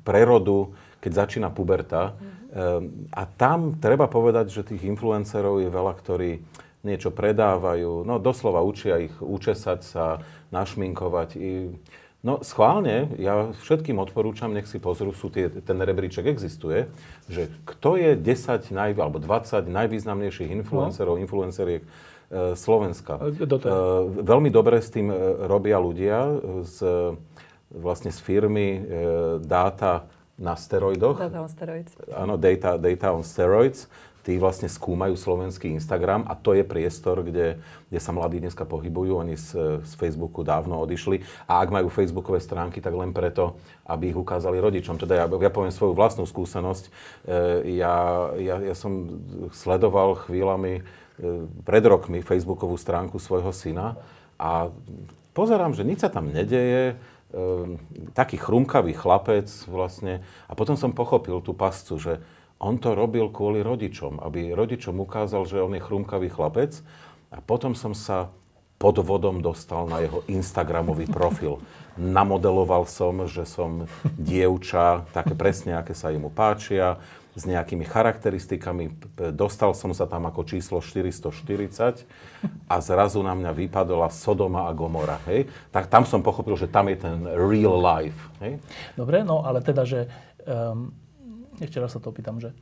prerodu, keď začína puberta. Mm Ehm, a tam treba povedať, že tých influencerov je veľa, ktorí niečo predávajú, no doslova učia ich učesať sa, našminkovať. I, no schválne, ja všetkým odporúčam, nech si pozrú, sú tie, ten rebríček existuje, že kto je 10 naj, alebo 20 najvýznamnejších influencerov, no. influenceriek e, Slovenska. E, veľmi dobre s tým e, robia ľudia z, vlastne z firmy e, Data na steroidoch. Data on steroids. Áno, data, data on steroids. Tí vlastne skúmajú slovenský Instagram a to je priestor, kde, kde sa mladí dneska pohybujú. Oni z, z Facebooku dávno odišli. A ak majú facebookové stránky, tak len preto, aby ich ukázali rodičom. Teda ja, ja poviem svoju vlastnú skúsenosť. E, ja, ja, ja som sledoval chvíľami e, pred rokmi facebookovú stránku svojho syna a pozerám, že nič sa tam nedeje Ehm, taký chrumkavý chlapec vlastne. A potom som pochopil tú pascu, že on to robil kvôli rodičom, aby rodičom ukázal, že on je chrumkavý chlapec. A potom som sa pod vodom dostal na jeho Instagramový profil. Namodeloval som, že som dievča, také presne, aké sa jemu páčia s nejakými charakteristikami. Dostal som sa tam ako číslo 440 a zrazu na mňa vypadala Sodoma a Gomora. Hej? Tak tam som pochopil, že tam je ten real life. Hej? Dobre, no ale teda, že um, ešte raz sa to opýtam, že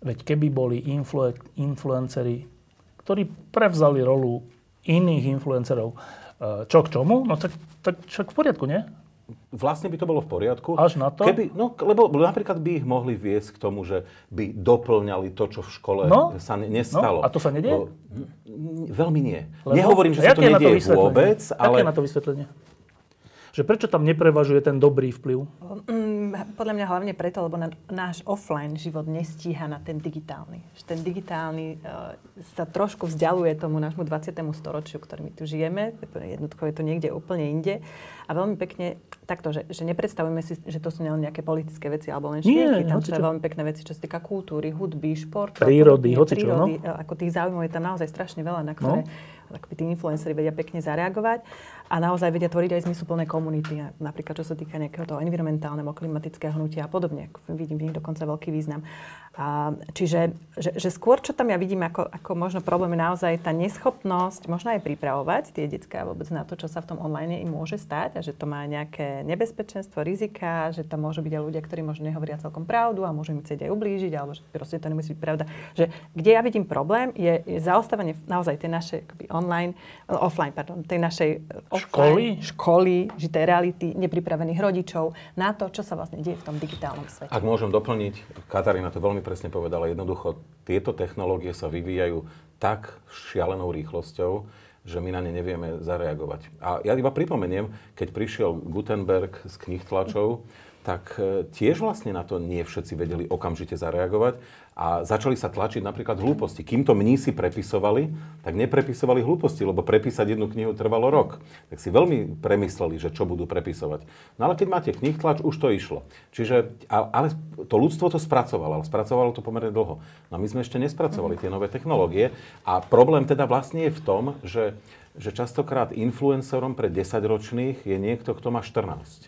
veď keby boli influ- influenceri, ktorí prevzali rolu iných influencerov, uh, čo k čomu? No tak, tak však v poriadku, nie? vlastne by to bolo v poriadku. Až na to? Keby, no, lebo napríklad by ich mohli viesť k tomu, že by doplňali to, čo v škole no? sa nestalo. No? A to sa nedie? Lebo, veľmi nie. Lebo? Nehovorím, že sa to nedie vôbec, ale... Aké na to vysvetlenie? Že prečo tam neprevažuje ten dobrý vplyv? Mm, podľa mňa hlavne preto, lebo na, náš offline život nestíha na ten digitálny. Že ten digitálny uh, sa trošku vzdialuje tomu nášmu 20. storočiu, ktorý my tu žijeme. Jednotko je to niekde úplne inde. A veľmi pekne takto, že, že nepredstavujeme si, že to sú len nejaké politické veci alebo len špieky. Tam sú veľmi pekné veci, čo sa týka kultúry, hudby, športu. Prírody, hoci čo, no? Ako tých záujmov je tam naozaj strašne veľa, na ktoré no. Tí influenceri vedia pekne zareagovať a naozaj vedia tvoriť aj zmysluplné komunity. Napríklad, čo sa týka nejakého toho environmentálneho, klimatického hnutia a podobne. Vidím v nich dokonca veľký význam. A, čiže že, že skôr, čo tam ja vidím ako, ako možno problém je naozaj tá neschopnosť možno aj pripravovať tie detská vôbec na to, čo sa v tom online im môže stať a že to má nejaké nebezpečenstvo, rizika, že tam môžu byť aj ľudia, ktorí možno nehovoria celkom pravdu a môžu im chcieť aj ublížiť, alebo že proste to nemusí byť pravda. Že kde ja vidím problém je, je zaostávanie naozaj tej našej akoby online, offline, pardon, tej našej offline, školy, školy, že tej reality nepripravených rodičov na to, čo sa vlastne deje v tom digitálnom svete. Ak môžem doplniť, Katarína to veľmi veľmi presne povedala. Jednoducho, tieto technológie sa vyvíjajú tak šialenou rýchlosťou, že my na ne nevieme zareagovať. A ja iba pripomeniem, keď prišiel Gutenberg z knih tlačov, tak e, tiež vlastne na to nie všetci vedeli okamžite zareagovať a začali sa tlačiť napríklad hlúposti. Kým to mnísi prepisovali, tak neprepisovali hlúposti, lebo prepísať jednu knihu trvalo rok. Tak si veľmi premysleli, že čo budú prepisovať. No ale keď máte knih tlač, už to išlo. Čiže, ale to ľudstvo to spracovalo, ale spracovalo to pomerne dlho. No my sme ešte nespracovali tie nové technológie a problém teda vlastne je v tom, že že častokrát influencerom pre 10-ročných je niekto, kto má 14.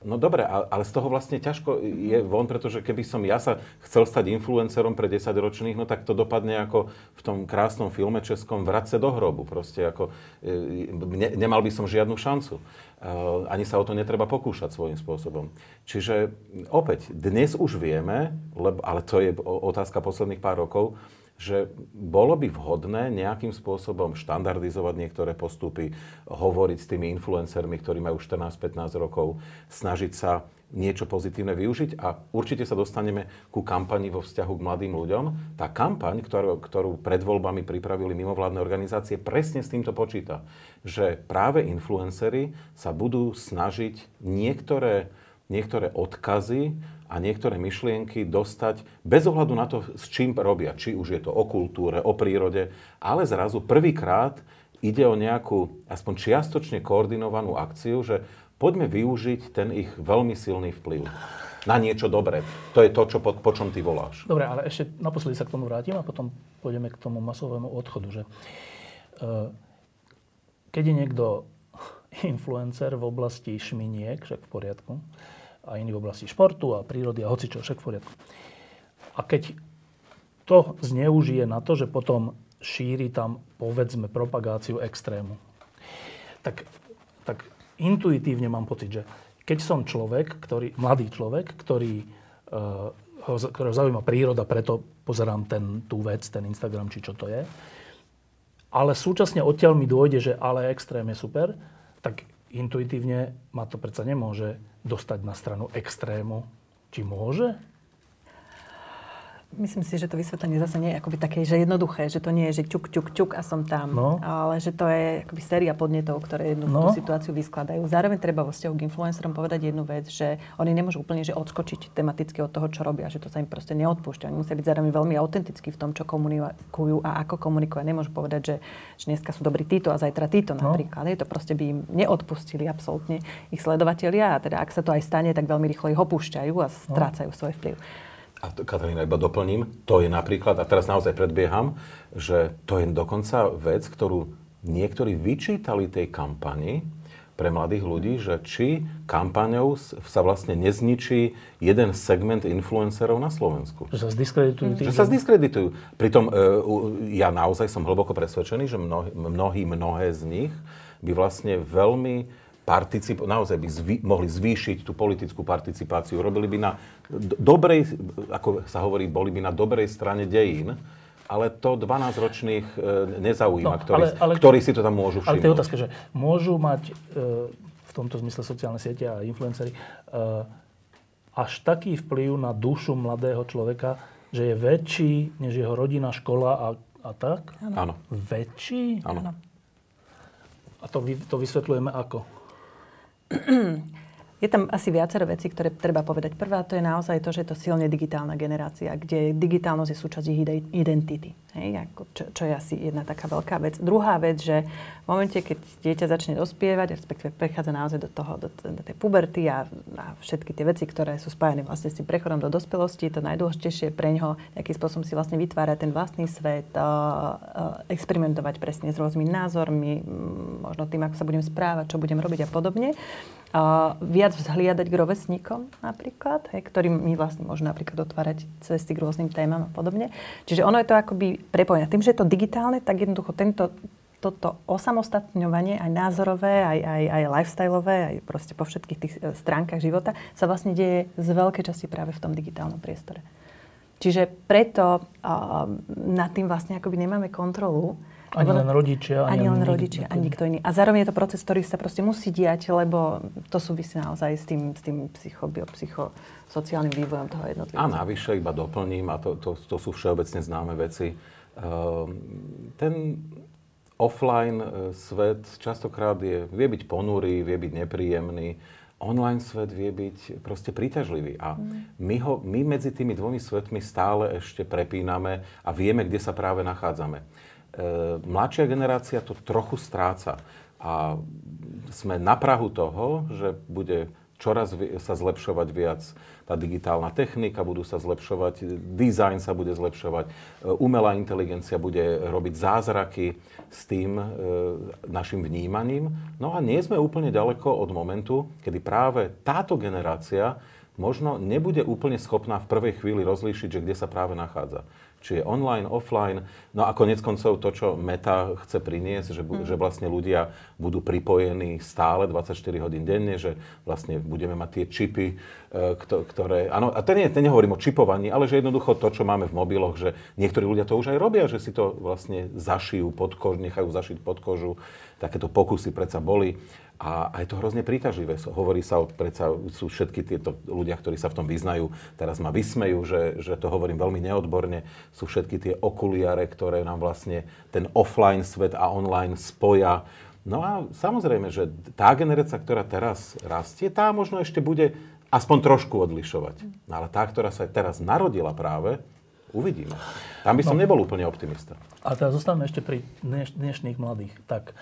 No dobre, ale z toho vlastne ťažko je von, pretože keby som ja sa chcel stať influencerom pre 10 ročných, no tak to dopadne ako v tom krásnom filme českom Vratce do hrobu. Proste ako, e, ne, nemal by som žiadnu šancu. E, ani sa o to netreba pokúšať svojím spôsobom. Čiže opäť, dnes už vieme, lebo, ale to je otázka posledných pár rokov, že bolo by vhodné nejakým spôsobom štandardizovať niektoré postupy, hovoriť s tými influencermi, ktorí majú 14-15 rokov, snažiť sa niečo pozitívne využiť a určite sa dostaneme ku kampani vo vzťahu k mladým ľuďom. Tá kampaň, ktorú, ktorú pred voľbami pripravili mimovládne organizácie, presne s týmto počíta, že práve influencery sa budú snažiť niektoré, niektoré odkazy a niektoré myšlienky dostať bez ohľadu na to, s čím robia. Či už je to o kultúre, o prírode, ale zrazu prvýkrát ide o nejakú aspoň čiastočne koordinovanú akciu, že poďme využiť ten ich veľmi silný vplyv na niečo dobré. To je to, čo, po, po čom ty voláš. Dobre, ale ešte naposledy sa k tomu vrátim a potom pôjdeme k tomu masovému odchodu. Že, uh, keď je niekto influencer v oblasti šminiek, však v poriadku, a iní v oblasti športu a prírody a hoci čo, však v poriadku. A keď to zneužije na to, že potom šíri tam, povedzme, propagáciu extrému, tak, tak intuitívne mám pocit, že keď som človek, ktorý, mladý človek, ktorý, uh, ho, ktorého zaujíma príroda, preto pozerám ten, tú vec, ten Instagram, či čo to je, ale súčasne odtiaľ mi dôjde, že ale extrém je super, tak intuitívne ma to predsa nemôže dostať na stranu extrému. Či môže? Myslím si, že to vysvetlenie zase nie je akoby také, že jednoduché, že to nie je, že ťuk, ťuk, ťuk a som tam, no. ale že to je akoby séria podnetov, ktoré jednu no. tú situáciu vyskladajú. Zároveň treba vo vzťahu k influencerom povedať jednu vec, že oni nemôžu úplne že odskočiť tematicky od toho, čo robia, že to sa im proste neodpúšťa. Oni musia byť zároveň veľmi autentickí v tom, čo komunikujú a ako komunikujú. Nemôžu povedať, že, že dneska sú dobrí títo a zajtra títo no. napríklad. Je to proste by im neodpustili absolútne ich sledovatelia a teda ak sa to aj stane, tak veľmi rýchlo ich opúšťajú a no. strácajú no. svoj vplyv. A Katarína, iba doplním, to je napríklad, a teraz naozaj predbieham, že to je dokonca vec, ktorú niektorí vyčítali tej kampani pre mladých ľudí, že či kampaňou sa vlastne nezničí jeden segment influencerov na Slovensku. Že sa zdiskreditujú. Že sa zdiskreditujú. Pritom e, ja naozaj som hlboko presvedčený, že mnohí mnohé z nich by vlastne veľmi particip- naozaj by zvý, mohli zvýšiť tú politickú participáciu. Robili by na dobrej, ako sa hovorí, boli by na dobrej strane dejín, ale to 12-ročných e, nezaujíma, no, ktorí, ale, ale, ktorí si to tam môžu všimnúť. Ale to je otázka, že môžu mať e, v tomto zmysle sociálne siete a influencery e, až taký vplyv na dušu mladého človeka, že je väčší než jeho rodina, škola a, a tak? Áno. Väčší? Áno. A to, vy, to vysvetľujeme ako? 咳 咳 Je tam asi viacero vecí, ktoré treba povedať. Prvá to je naozaj to, že je to silne digitálna generácia, kde digitálnosť je súčasť ich identity. Hej, ako čo, čo je asi jedna taká veľká vec. Druhá vec, že v momente, keď dieťa začne dospievať, respektíve prechádza naozaj do, toho, do, do tej puberty a, a všetky tie veci, ktoré sú spájane vlastne s tým prechodom do dospelosti, to najdôležitejšie pre ňoho, aký spôsobom si vlastne vytvára ten vlastný svet, uh, uh, experimentovať presne s rôznymi názormi, možno tým, ako sa budem správať, čo budem robiť a podobne uh, viac vzhliadať k rovesníkom napríklad, hej, ktorým my vlastne môžeme napríklad otvárať cesty k rôznym témam a podobne. Čiže ono je to akoby prepojené. Tým, že je to digitálne, tak jednoducho tento, toto osamostatňovanie, aj názorové, aj, aj, aj lifestyleové, aj proste po všetkých tých e, stránkach života sa vlastne deje z veľkej časti práve v tom digitálnom priestore. Čiže preto uh, nad tým vlastne akoby nemáme kontrolu, ani len rodičia. Ani, ani len rodičia, ani nikto iný. A zároveň je to proces, ktorý sa proste musí diať, lebo to súvisí naozaj s tým, s tým psycho, biopsychosociálnym vývojom toho jednotlivca. A navyše iba doplním, a to, to, to sú všeobecne známe veci, uh, ten offline e, svet častokrát je, vie byť ponurý, vie byť nepríjemný online svet vie byť proste príťažlivý. A my, ho, my medzi tými dvomi svetmi stále ešte prepíname a vieme, kde sa práve nachádzame. E, mladšia generácia to trochu stráca. A sme na Prahu toho, že bude čoraz sa zlepšovať viac tá digitálna technika, budú sa zlepšovať, design sa bude zlepšovať, e, umelá inteligencia bude robiť zázraky s tým e, našim vnímaním. No a nie sme úplne ďaleko od momentu, kedy práve táto generácia možno nebude úplne schopná v prvej chvíli rozlíšiť, že kde sa práve nachádza či je online, offline. No a konec koncov to, čo Meta chce priniesť, že, mm. že vlastne ľudia budú pripojení stále 24 hodín denne, že vlastne budeme mať tie čipy, e, ktoré... Áno, a to, nie, to nehovorím o čipovaní, ale že jednoducho to, čo máme v mobiloch, že niektorí ľudia to už aj robia, že si to vlastne zašijú pod kožu, nechajú zašiť pod kožu. Takéto pokusy predsa boli. A, a je to hrozne príťažlivé. Hovorí sa, predsa sú všetky tieto ľudia, ktorí sa v tom vyznajú, teraz ma vysmejú, že, že to hovorím veľmi neodborne, sú všetky tie okuliare, ktoré nám vlastne ten offline svet a online spoja. No a samozrejme, že tá generácia, ktorá teraz rastie, tá možno ešte bude aspoň trošku odlišovať. No ale tá, ktorá sa teraz narodila práve, uvidíme. Tam by som no, nebol úplne optimista. A teraz zostaneme ešte pri dneš, dnešných mladých. Tak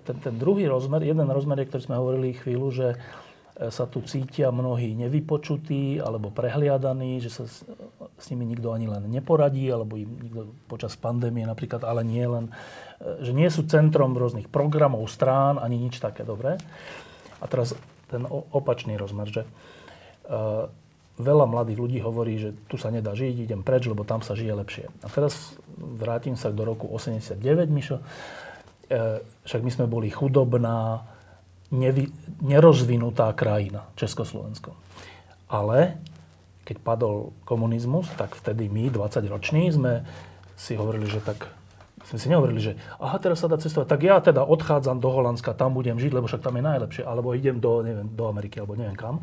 ten, ten druhý rozmer, jeden rozmer je, ktorý sme hovorili chvíľu, že e, sa tu cítia mnohí nevypočutí alebo prehliadaní, že sa s, s nimi nikto ani len neporadí, alebo im nikto počas pandémie napríklad, ale nie len, e, že nie sú centrom rôznych programov, strán, ani nič také dobré. A teraz ten opačný rozmer, že uh, veľa mladých ľudí hovorí, že tu sa nedá žiť, idem preč, lebo tam sa žije lepšie. A teraz vrátim sa do roku 89, Mišo. Však my sme boli chudobná, nevy, nerozvinutá krajina, Československo. Ale keď padol komunizmus, tak vtedy my, 20-roční, sme si hovorili, že tak sme si nehovorili, že aha, teraz sa dá cestovať, tak ja teda odchádzam do Holandska, tam budem žiť, lebo však tam je najlepšie, alebo idem do, neviem, do Ameriky, alebo neviem kam.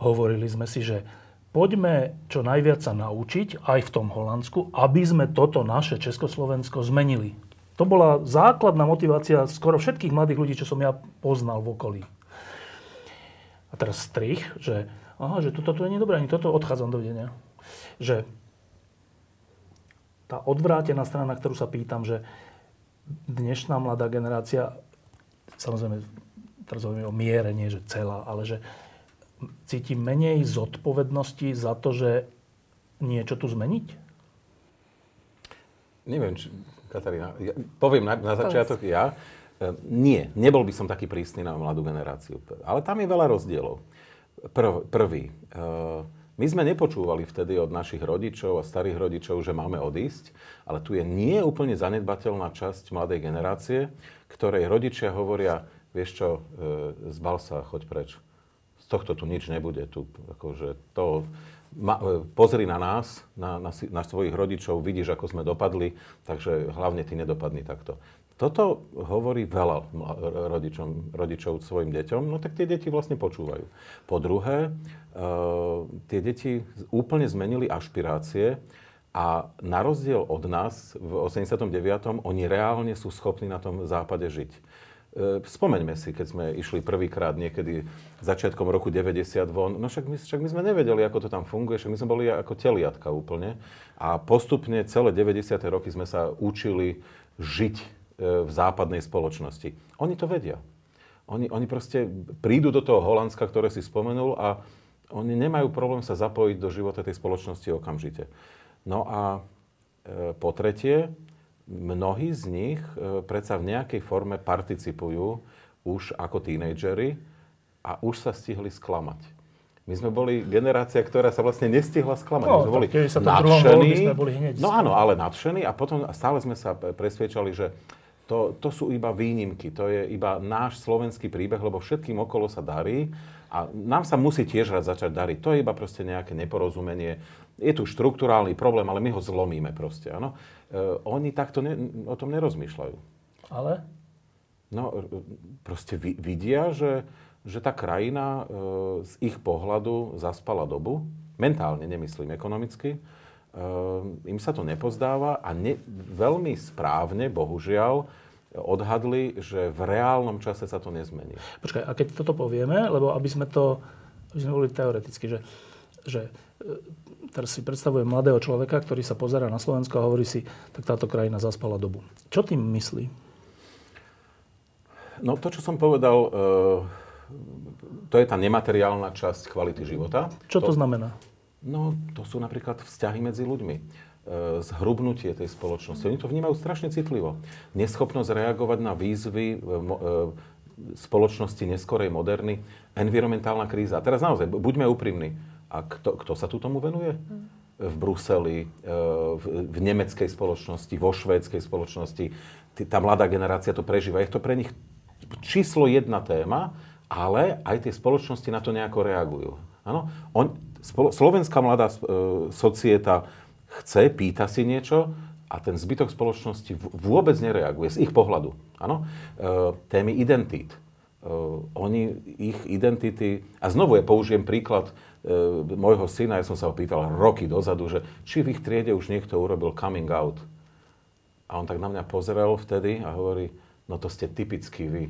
Hovorili sme si, že poďme čo najviac sa naučiť aj v tom Holandsku, aby sme toto naše Československo zmenili. To bola základná motivácia skoro všetkých mladých ľudí, čo som ja poznal v okolí. A teraz strich, že aha, že toto nie je dobré, ani toto odchádzam do videnia. Že tá odvrátená strana, na ktorú sa pýtam, že dnešná mladá generácia, samozrejme, teraz hovoríme o miere, nie že celá, ale že cíti menej zodpovednosti za to, že niečo tu zmeniť? Neviem, či, Katarína, ja poviem na, na začiatok ja. E, nie, nebol by som taký prísny na mladú generáciu. Ale tam je veľa rozdielov. Prv, prvý. E, my sme nepočúvali vtedy od našich rodičov a starých rodičov, že máme odísť, ale tu je nie úplne zanedbateľná časť mladej generácie, ktorej rodičia hovoria, vieš čo, e, zbal sa, choď preč. Z tohto tu nič nebude. Tu, akože to, ma, e, pozri na nás, na, na, na svojich rodičov, vidíš, ako sme dopadli, takže hlavne ty nedopadni takto. Toto hovorí veľa rodičom, rodičov svojim deťom, no tak tie deti vlastne počúvajú. Po druhé, uh, tie deti úplne zmenili ašpirácie a na rozdiel od nás v 89. oni reálne sú schopní na tom západe žiť. E, spomeňme si, keď sme išli prvýkrát niekedy začiatkom roku 90 von, no však my, však my sme nevedeli, ako to tam funguje, však my sme boli ako teliatka úplne. A postupne celé 90. roky sme sa učili žiť e, v západnej spoločnosti. Oni to vedia. Oni, oni proste prídu do toho Holandska, ktoré si spomenul a oni nemajú problém sa zapojiť do života tej spoločnosti okamžite. No a e, po tretie, mnohí z nich e, predsa v nejakej forme participujú už ako tínejdžeri a už sa stihli sklamať. My sme boli generácia, ktorá sa vlastne nestihla sklamať. No, my sme boli sa nadšení. Sme boli hneď no áno, ale nadšení a potom stále sme sa presviečali, že to, to sú iba výnimky, to je iba náš slovenský príbeh, lebo všetkým okolo sa darí a nám sa musí tiež raz začať dariť. To je iba proste nejaké neporozumenie. Je tu štruktúrálny problém, ale my ho zlomíme proste, áno. Uh, oni takto ne, o tom nerozmýšľajú. Ale? No, proste vidia, že, že tá krajina uh, z ich pohľadu zaspala dobu. Mentálne, nemyslím ekonomicky. Uh, im sa to nepozdáva a ne, veľmi správne, bohužiaľ, odhadli, že v reálnom čase sa to nezmení. Počkaj, a keď toto povieme, lebo aby sme to, aby sme boli teoreticky, že, že e, teraz si predstavujem mladého človeka, ktorý sa pozera na Slovensko a hovorí si, tak táto krajina zaspala dobu. Čo tým myslí? No to, čo som povedal, e, to je tá nemateriálna časť kvality života. Čo to, to znamená? No, to sú napríklad vzťahy medzi ľuďmi zhrubnutie tej spoločnosti. Oni to vnímajú strašne citlivo. Neschopnosť reagovať na výzvy e, e, spoločnosti neskorej moderny, environmentálna kríza. A teraz naozaj, buďme úprimní. A kto, kto sa tu tomu venuje? V Bruseli, v, v nemeckej spoločnosti, vo švédskej spoločnosti. Tá mladá generácia to prežíva. Je to pre nich číslo jedna téma, ale aj tie spoločnosti na to nejako reagujú. Áno? On, spolo, slovenská mladá e, societa chce, pýta si niečo a ten zbytok spoločnosti vôbec nereaguje z ich pohľadu. Áno? E, témy identít. E, oni, ich identity... A znovu ja použijem príklad e, môjho syna, ja som sa ho pýtal roky dozadu, že či v ich triede už niekto urobil coming out. A on tak na mňa pozrel vtedy a hovorí, no to ste typicky vy.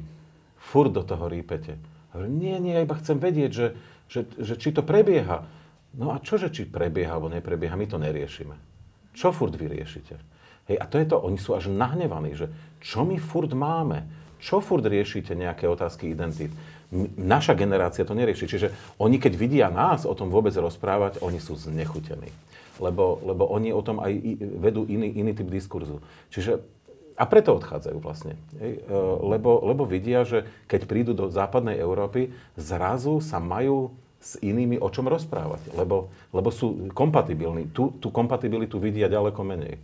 Furt do toho rípete. A hovorí, nie, nie, ja iba chcem vedieť, že, že, že či to prebieha. No a čože, či prebieha alebo neprebieha, my to neriešime. Čo furt vy riešite? Hej, a to je to, oni sú až nahnevaní, že čo my furt máme? Čo furt riešite nejaké otázky identít? Naša generácia to nerieši. Čiže oni, keď vidia nás o tom vôbec rozprávať, oni sú znechutení. Lebo, lebo oni o tom aj vedú iný, iný typ diskurzu. Čiže a preto odchádzajú vlastne. E, lebo, lebo vidia, že keď prídu do západnej Európy, zrazu sa majú s inými o čom rozprávať, lebo, lebo sú kompatibilní. Tu, tú kompatibilitu vidia ďaleko menej.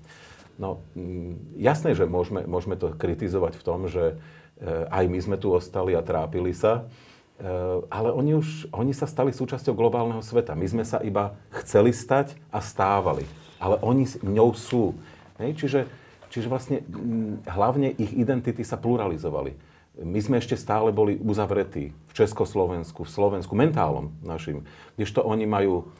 No, mm, jasné, že môžeme, môžeme to kritizovať v tom, že e, aj my sme tu ostali a trápili sa, e, ale oni už oni sa stali súčasťou globálneho sveta. My sme sa iba chceli stať a stávali. Ale oni ňou sú. Hej? Čiže, čiže vlastne mm, hlavne ich identity sa pluralizovali my sme ešte stále boli uzavretí v Československu, v Slovensku, mentálom našim. Kdežto oni majú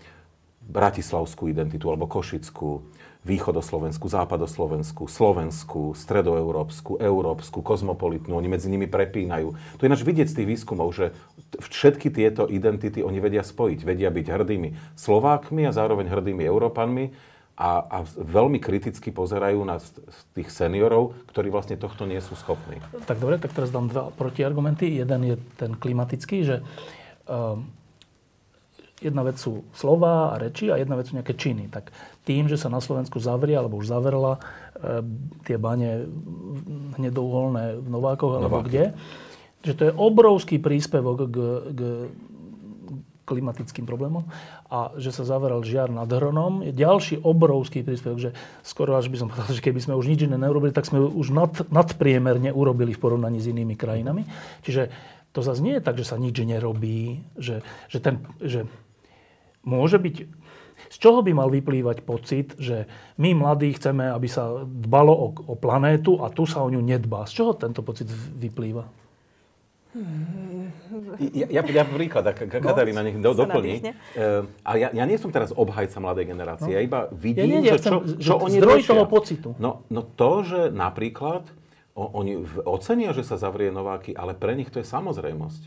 bratislavskú identitu, alebo košickú, východoslovenskú, západoslovenskú, slovenskú, stredoeurópsku, európsku, kozmopolitnú. Oni medzi nimi prepínajú. To je náš vidieť z tých výskumov, že všetky tieto identity oni vedia spojiť. Vedia byť hrdými Slovákmi a zároveň hrdými Európanmi a, a veľmi kriticky pozerajú na tých seniorov, ktorí vlastne tohto nie sú schopní. Tak dobre, tak teraz dám dva protiargumenty. Jeden je ten klimatický, že uh, jedna vec sú slova a reči a jedna vec sú nejaké činy. Tak tým, že sa na Slovensku zavrie, alebo už zavrela uh, tie bane hnedouholné v Novákoch, alebo Nováky. kde, že to je obrovský príspevok k, k klimatickým problémom a že sa zaveral žiar nad Hronom, je ďalší obrovský príspevok, že skoro až by som povedal, že keby sme už nič iné neurobili, tak sme už nad, nadpriemerne urobili v porovnaní s inými krajinami. Čiže to zase nie je tak, že sa nič nerobí, že, že, ten, že môže byť... Z čoho by mal vyplývať pocit, že my mladí chceme, aby sa dbalo o, o planétu a tu sa o ňu nedbá? Z čoho tento pocit vyplýva? Ja, ja, ja príklad, ak Katarína nech do, doplní. Uh, a ja, ja nie som teraz obhajca mladej generácie, no. ja iba vidím, ja nie, ja že, čo, čo oni zdroj riešia. toho pocitu. No, no to, že napríklad o, oni ocenia, že sa zavrie Nováky, ale pre nich to je samozrejmosť.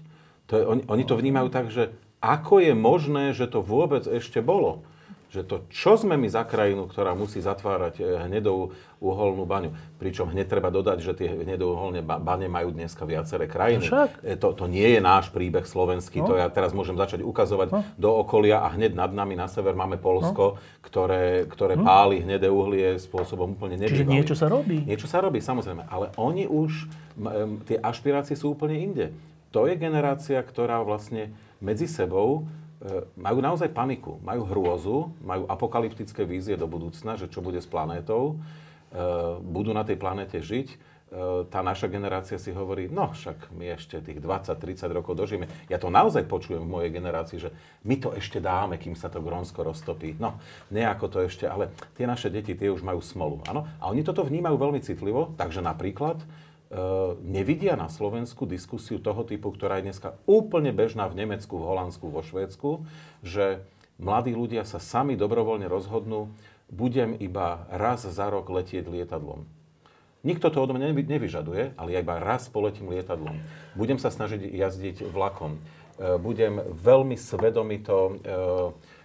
To je, oni, oni to vnímajú tak, že ako je možné, že to vôbec ešte bolo že to, čo sme my za krajinu, ktorá musí zatvárať eh, hnedou uholnú baňu. Pričom hneď treba dodať, že tie hnedouholné bane majú dneska viaceré krajiny. Však. Eh, to, to nie je náš príbeh slovenský, no. to ja teraz môžem začať ukazovať no. do okolia a hneď nad nami na sever máme Polsko, no. ktoré, ktoré no. páli hnedé uhlie spôsobom úplne nebývalým. Čiže niečo sa robí. Niečo sa robí, samozrejme. Ale oni už, tie ašpirácie sú úplne inde. To je generácia, ktorá vlastne medzi sebou E, majú naozaj paniku, majú hrôzu, majú apokalyptické vízie do budúcna, že čo bude s planétou, e, budú na tej planéte žiť. E, tá naša generácia si hovorí, no však my ešte tých 20-30 rokov dožijeme. Ja to naozaj počujem v mojej generácii, že my to ešte dáme, kým sa to Grónsko roztopí. No, nejako to ešte, ale tie naše deti, tie už majú smolu. Áno? A oni toto vnímajú veľmi citlivo, takže napríklad E, nevidia na Slovensku diskusiu toho typu, ktorá je dneska úplne bežná v Nemecku, v Holandsku, vo Švédsku, že mladí ľudia sa sami dobrovoľne rozhodnú, budem iba raz za rok letieť lietadlom. Nikto to odo mňa nevyžaduje, ale ja iba raz poletím lietadlom. Budem sa snažiť jazdiť vlakom. E, budem veľmi svedomito e, E,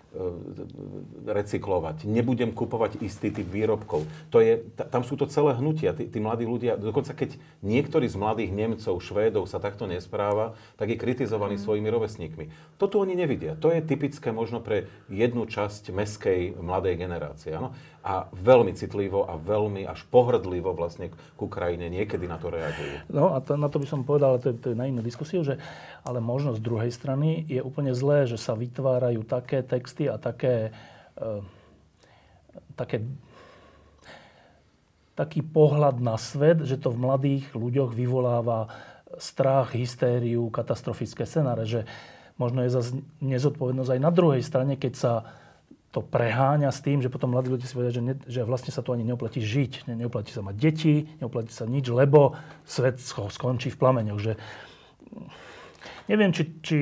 recyklovať, nebudem kupovať istý typ výrobkov. To je, tam sú to celé hnutia. Tí, tí mladí ľudia, dokonca keď niektorý z mladých Nemcov, Švédov sa takto nespráva, tak je kritizovaný mm. svojimi rovesníkmi. To tu oni nevidia. To je typické možno pre jednu časť meskej mladej generácie. Ano? A veľmi citlivo a veľmi až pohrdlivo vlastne k Ukrajine niekedy na to reagujú. No a to, na to by som povedal, ale to, to je na inú diskusiu, že ale možno z druhej strany je úplne zlé, že sa vytvárajú také texty a také, e, také taký pohľad na svet, že to v mladých ľuďoch vyvoláva strach, hystériu, katastrofické scenáre, že možno je zase nezodpovednosť aj na druhej strane, keď sa to preháňa s tým, že potom mladí ľudia si povedia, že, ne, že vlastne sa tu ani neoplatí žiť, ne, neoplatí sa mať deti, neoplatí sa nič, lebo svet skončí v plameňoch. Že Neviem, či, či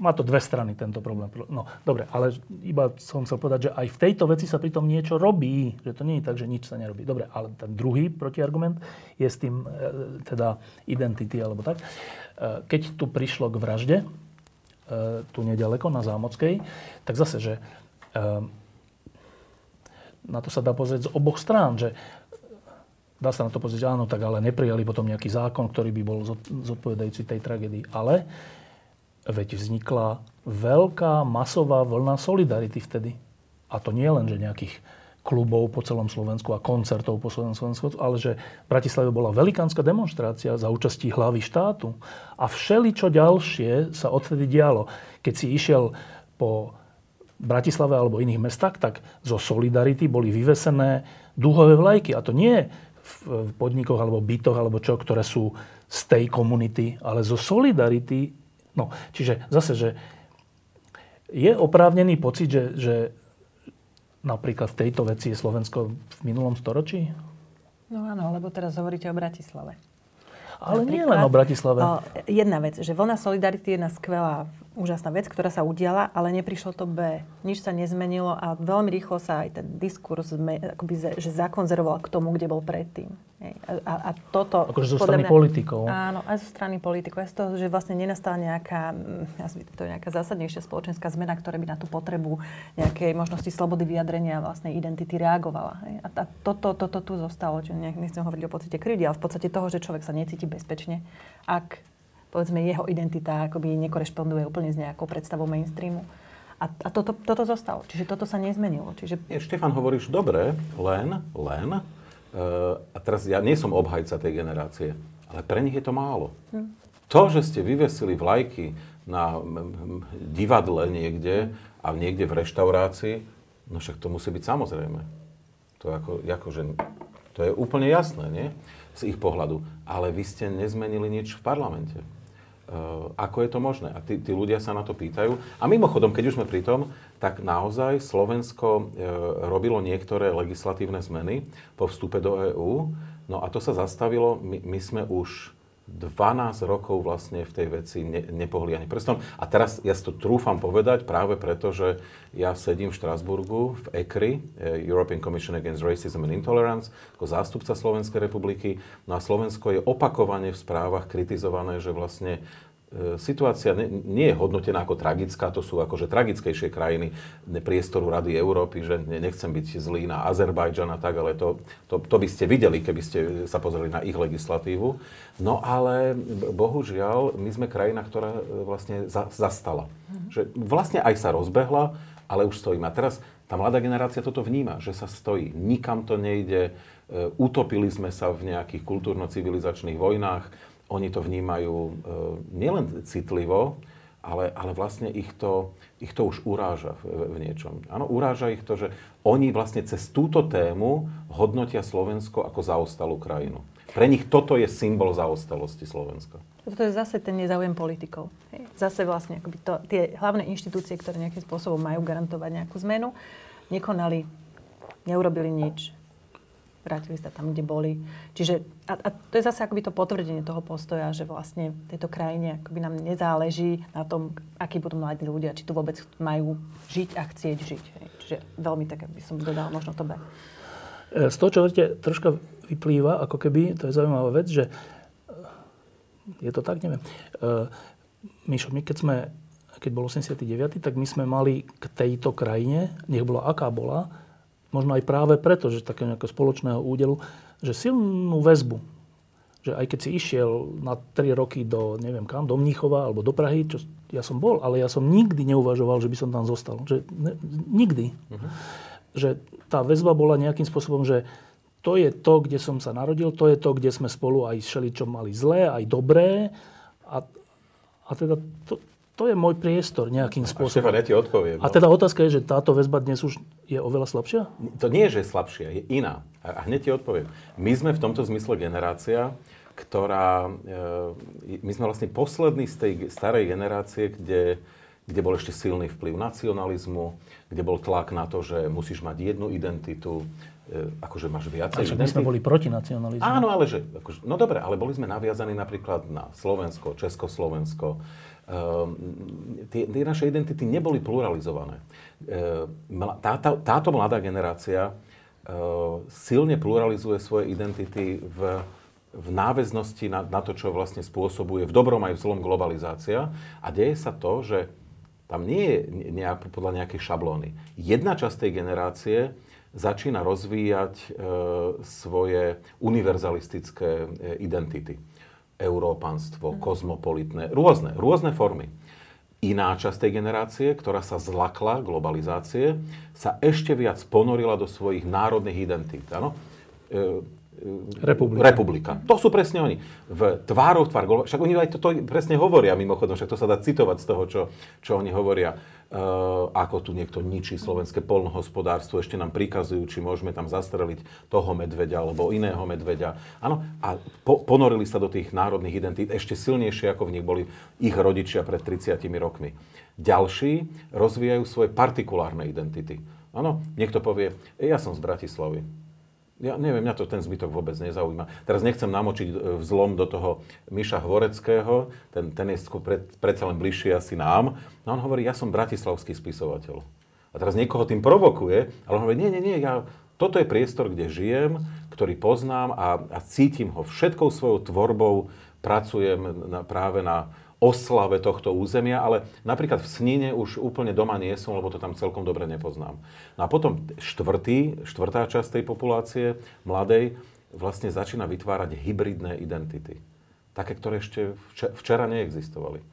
má to dve strany tento problém. No, dobre, ale iba som chcel povedať, že aj v tejto veci sa pritom niečo robí. Že to nie je tak, že nič sa nerobí. Dobre, ale ten druhý protiargument je s tým, e, teda identity alebo tak. E, keď tu prišlo k vražde, e, tu nedaleko na Zámockej, tak zase, že na to sa dá pozrieť z oboch strán, že Dá sa na to pozrieť, áno, tak ale neprijali potom nejaký zákon, ktorý by bol zodpovedajúci tej tragédii. Ale veď vznikla veľká masová vlna solidarity vtedy. A to nie len, že nejakých klubov po celom Slovensku a koncertov po celom Slovensku, ale že v Bratislave bola velikánska demonstrácia za účastí hlavy štátu. A všeli čo ďalšie sa odtedy dialo. Keď si išiel po Bratislave alebo iných mestách, tak zo Solidarity boli vyvesené dúhové vlajky. A to nie v podnikoch alebo bytoch alebo čo, ktoré sú z tej komunity, ale zo solidarity. No, čiže zase, že je oprávnený pocit, že, že napríklad v tejto veci je Slovensko v minulom storočí? No áno, lebo teraz hovoríte o Bratislave. Ale nie len o Bratislave. Jedna vec, že vlna Solidarity je jedna skvelá úžasná vec, ktorá sa udiala, ale neprišlo to B. Nič sa nezmenilo a veľmi rýchlo sa aj ten diskurs akoby, že zakonzervoval k tomu, kde bol predtým. A, a toto... Akože zo strany mňa, politikov. Áno, aj zo strany politikov. Aj z toho, že vlastne nenastala nejaká, mm, to je nejaká zásadnejšia spoločenská zmena, ktorá by na tú potrebu nejakej možnosti slobody vyjadrenia vlastnej identity reagovala. A, a toto, toto tu zostalo. Čiže nechcem hovoriť o pocite krivdy, ale v podstate toho, že človek sa necíti bezpečne, ak povedzme jeho identita akoby nekorešponduje úplne s nejakou predstavou mainstreamu. A, a toto, toto zostalo. Čiže toto sa nezmenilo. Čiže... Nie, Štefan, hovoríš dobre, len, len, uh, a teraz ja nie som obhajca tej generácie, ale pre nich je to málo. Hm. To, že ste vyvesili vlajky na divadle niekde a niekde v reštaurácii, no však to musí byť samozrejme. To, ako, ako, že, to je úplne jasné, nie? Z ich pohľadu. Ale vy ste nezmenili nič v parlamente. Uh, ako je to možné? A tí, tí ľudia sa na to pýtajú. A mimochodom, keď už sme pri tom, tak naozaj Slovensko uh, robilo niektoré legislatívne zmeny po vstupe do EÚ. No a to sa zastavilo. My, my sme už 12 rokov vlastne v tej veci ne, nepohli ani prstom. A teraz ja si to trúfam povedať práve preto, že ja sedím v Štrasburgu v ECRI, eh, European Commission Against Racism and Intolerance, ako zástupca Slovenskej republiky. No a Slovensko je opakovane v správach kritizované, že vlastne situácia nie je hodnotená ako tragická, to sú akože tragickejšie krajiny priestoru Rady Európy, že nechcem byť zlý na Azerbajdžan a tak, ale to, to, to by ste videli, keby ste sa pozreli na ich legislatívu. No ale bohužiaľ, my sme krajina, ktorá e, vlastne za, zastala. Že vlastne aj sa rozbehla, ale už stojíme. A teraz tá mladá generácia toto vníma, že sa stojí. Nikam to nejde, e, utopili sme sa v nejakých kultúrno-civilizačných vojnách, oni to vnímajú e, nielen citlivo, ale, ale vlastne ich to, ich to už uráža v, v niečom. Áno, uráža ich to, že oni vlastne cez túto tému hodnotia Slovensko ako zaostalú krajinu. Pre nich toto je symbol zaostalosti Slovenska. Toto je zase ten nezáujem politikov. Zase vlastne akoby to, tie hlavné inštitúcie, ktoré nejakým spôsobom majú garantovať nejakú zmenu, nekonali, neurobili nič, vrátili sa tam, kde boli. Čiže, a, a to je zase akoby to potvrdenie toho postoja, že vlastne v tejto krajine akoby nám nezáleží na tom, akí budú mladí ľudia, či tu vôbec majú žiť a chcieť žiť. Čiže veľmi tak, by som dodal možno to. E, z toho, čo hovoríte, troška vyplýva, ako keby, to je zaujímavá vec, že je to tak, neviem. Uh, Mišo, my keď sme, keď bol 89., tak my sme mali k tejto krajine, nech bola aká bola, možno aj práve preto, že také nejakého spoločného údelu, že silnú väzbu. Že aj keď si išiel na 3 roky do, neviem kam, do Mníchova alebo do Prahy, čo ja som bol, ale ja som nikdy neuvažoval, že by som tam zostal. Že, ne, nikdy. Uh-huh. Že tá väzba bola nejakým spôsobom, že to je to, kde som sa narodil, to je to, kde sme spolu aj čo mali zlé, aj dobré. A, a teda to, to je môj priestor nejakým spôsobom. A Štefan, ja ti odpoviem. No. A teda otázka je, že táto väzba dnes už je oveľa slabšia? To nie je, že je slabšia, je iná. A hneď ti odpoviem. My sme v tomto zmysle generácia, ktorá... E, my sme vlastne poslední z tej starej generácie, kde, kde bol ešte silný vplyv nacionalizmu, kde bol tlak na to, že musíš mať jednu identitu, E, akože máš viacej... Ale my sme boli proti nacionalizmu. Áno, ale že... Akože, no dobre, ale boli sme naviazaní napríklad na Slovensko, Československo. Ehm, tie, tie naše identity neboli pluralizované. Ehm, tá, tá, táto mladá generácia ehm, silne pluralizuje svoje identity v, v náväznosti na, na to, čo vlastne spôsobuje v dobrom aj v zlom globalizácia. A deje sa to, že tam nie je nejak, podľa nejakej šablóny. Jedna časť tej generácie začína rozvíjať e, svoje univerzalistické e, identity. Európanstvo, kozmopolitné, rôzne, rôzne formy. Iná časť tej generácie, ktorá sa zlakla globalizácie, sa ešte viac ponorila do svojich národných identít. Ano? E, Republika. Republika. To sú presne oni. V tvároch tvár, však oni aj to, to presne hovoria mimochodom, však to sa dá citovať z toho, čo, čo oni hovoria. Uh, ako tu niekto ničí slovenské polnohospodárstvo, ešte nám prikazujú, či môžeme tam zastreliť toho medveďa alebo iného medveďa. Áno, a po, ponorili sa do tých národných identít ešte silnejšie, ako v nich boli ich rodičia pred 30 rokmi. Ďalší rozvíjajú svoje partikulárne identity. Áno, niekto povie, ja som z Bratislavy ja neviem, mňa to ten zbytok vôbec nezaujíma. Teraz nechcem namočiť e, vzlom do toho Miša Hvoreckého, ten, ten je pred, predsa len bližšie asi nám. No on hovorí, ja som bratislavský spisovateľ. A teraz niekoho tým provokuje, ale on hovorí, nie, nie, nie, ja, toto je priestor, kde žijem, ktorý poznám a, a cítim ho všetkou svojou tvorbou, pracujem na, práve na, oslave tohto územia, ale napríklad v Snine už úplne doma nie som, lebo to tam celkom dobre nepoznám. No a potom štvrtý, štvrtá časť tej populácie, mladej, vlastne začína vytvárať hybridné identity. Také, ktoré ešte včera neexistovali.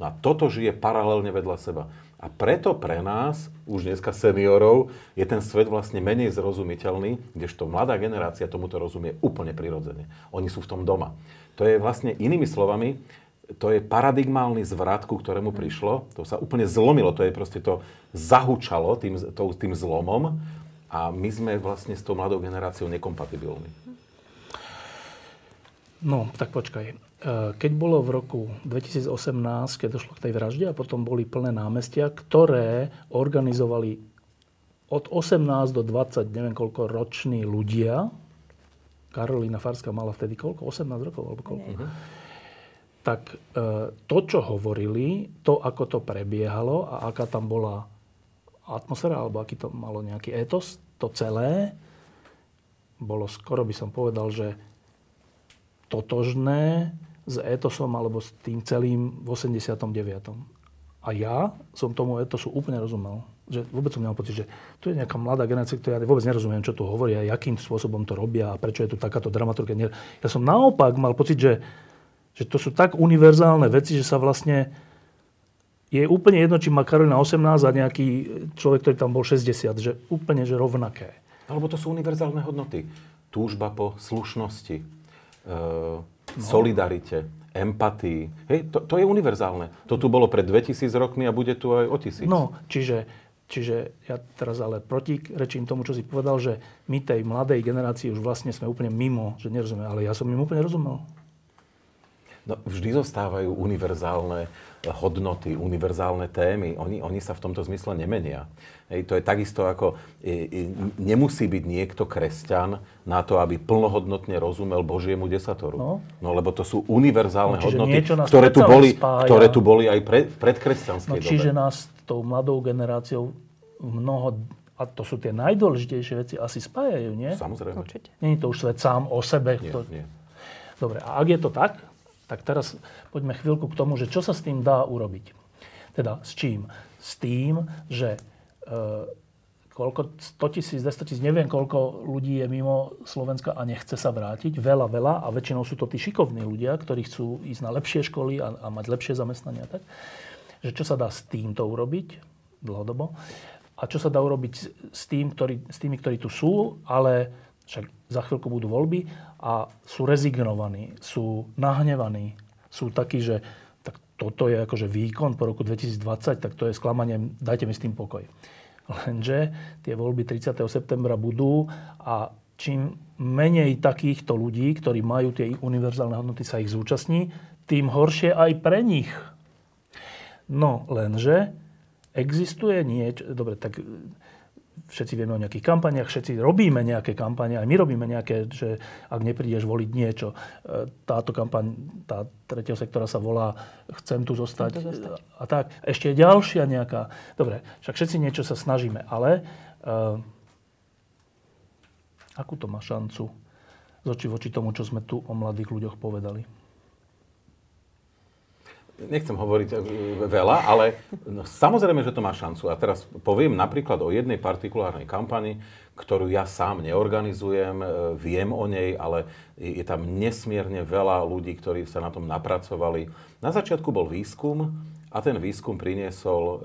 No a toto žije paralelne vedľa seba. A preto pre nás, už dneska seniorov, je ten svet vlastne menej zrozumiteľný, kdežto mladá generácia tomuto rozumie úplne prirodzene. Oni sú v tom doma. To je vlastne inými slovami, to je paradigmálny zvrat, ku ktorému prišlo. To sa úplne zlomilo, to je proste to zahučalo tým, to, tým zlomom a my sme vlastne s tou mladou generáciou nekompatibilní. No, tak počkaj. E, keď bolo v roku 2018, keď došlo k tej vražde a potom boli plné námestia, ktoré organizovali od 18 do 20, neviem koľko, roční ľudia. Karolina Farská mala vtedy koľko? 18 rokov alebo koľko? Uh-huh tak e, to, čo hovorili, to, ako to prebiehalo a aká tam bola atmosféra, alebo aký to malo nejaký etos, to celé, bolo skoro by som povedal, že totožné s etosom alebo s tým celým v 89. A ja som tomu etosu úplne rozumel. Že vôbec som mal pocit, že tu je nejaká mladá generácia, ktorá ja vôbec nerozumiem, čo tu hovoria, akým spôsobom to robia a prečo je tu takáto dramaturgia. Ja som naopak mal pocit, že že to sú tak univerzálne veci, že sa vlastne je úplne jedno, či má Karolina 18 a nejaký človek, ktorý tam bol 60, že úplne že rovnaké. Alebo to sú univerzálne hodnoty. Túžba po slušnosti, e, no. solidarite, empatii. Hej, to, to je univerzálne. To tu bolo pred 2000 rokmi a bude tu aj o tisíc. No, čiže, čiže ja teraz ale protirečím tomu, čo si povedal, že my tej mladej generácii už vlastne sme úplne mimo, že nerozumieme. Ale ja som im úplne rozumel. No, vždy zostávajú univerzálne hodnoty, univerzálne témy. Oni, oni sa v tomto zmysle nemenia. Hej, to je takisto ako, e, e, nemusí byť niekto kresťan na to, aby plnohodnotne rozumel Božiemu desatoru. No, no lebo to sú univerzálne no, hodnoty, ktoré tu, boli, ktoré tu boli aj pre, v predkresťanskej no, čiže dobe. nás tou mladou generáciou mnoho a to sú tie najdôležitejšie veci, asi spájajú, nie? Samozrejme. Určite. Není to už svet sám o sebe. Nie, to... nie. Dobre, a ak je to tak, tak teraz poďme chvíľku k tomu, že čo sa s tým dá urobiť. Teda s čím? S tým, že e, koľko, 100 tisíc, 200 tisíc, neviem koľko ľudí je mimo Slovenska a nechce sa vrátiť. Veľa, veľa a väčšinou sú to tí šikovní ľudia, ktorí chcú ísť na lepšie školy a, a mať lepšie zamestnania. Tak? Že čo sa dá s týmto urobiť dlhodobo a čo sa dá urobiť s, tým, ktorý, s tými, ktorí tu sú, ale však za chvíľku budú voľby a sú rezignovaní, sú nahnevaní, sú takí, že tak toto je akože výkon po roku 2020, tak to je sklamanie, dajte mi s tým pokoj. Lenže tie voľby 30. septembra budú a čím menej takýchto ľudí, ktorí majú tie univerzálne hodnoty, sa ich zúčastní, tým horšie aj pre nich. No, lenže existuje niečo... Dobre, tak všetci vieme o nejakých kampaniach, všetci robíme nejaké kampane, aj my robíme nejaké, že ak neprídeš voliť niečo, e, táto kampaň, tá tretieho sektora sa volá Chcem tu zostať, Chcem tu zostať. a tak. Ešte je ďalšia nejaká, dobre, však všetci niečo sa snažíme, ale uh, akú to má šancu z oči voči tomu, čo sme tu o mladých ľuďoch povedali? Nechcem hovoriť e, veľa, ale no, samozrejme, že to má šancu. A teraz poviem napríklad o jednej partikulárnej kampani, ktorú ja sám neorganizujem, e, viem o nej, ale je tam nesmierne veľa ľudí, ktorí sa na tom napracovali. Na začiatku bol výskum a ten výskum priniesol e,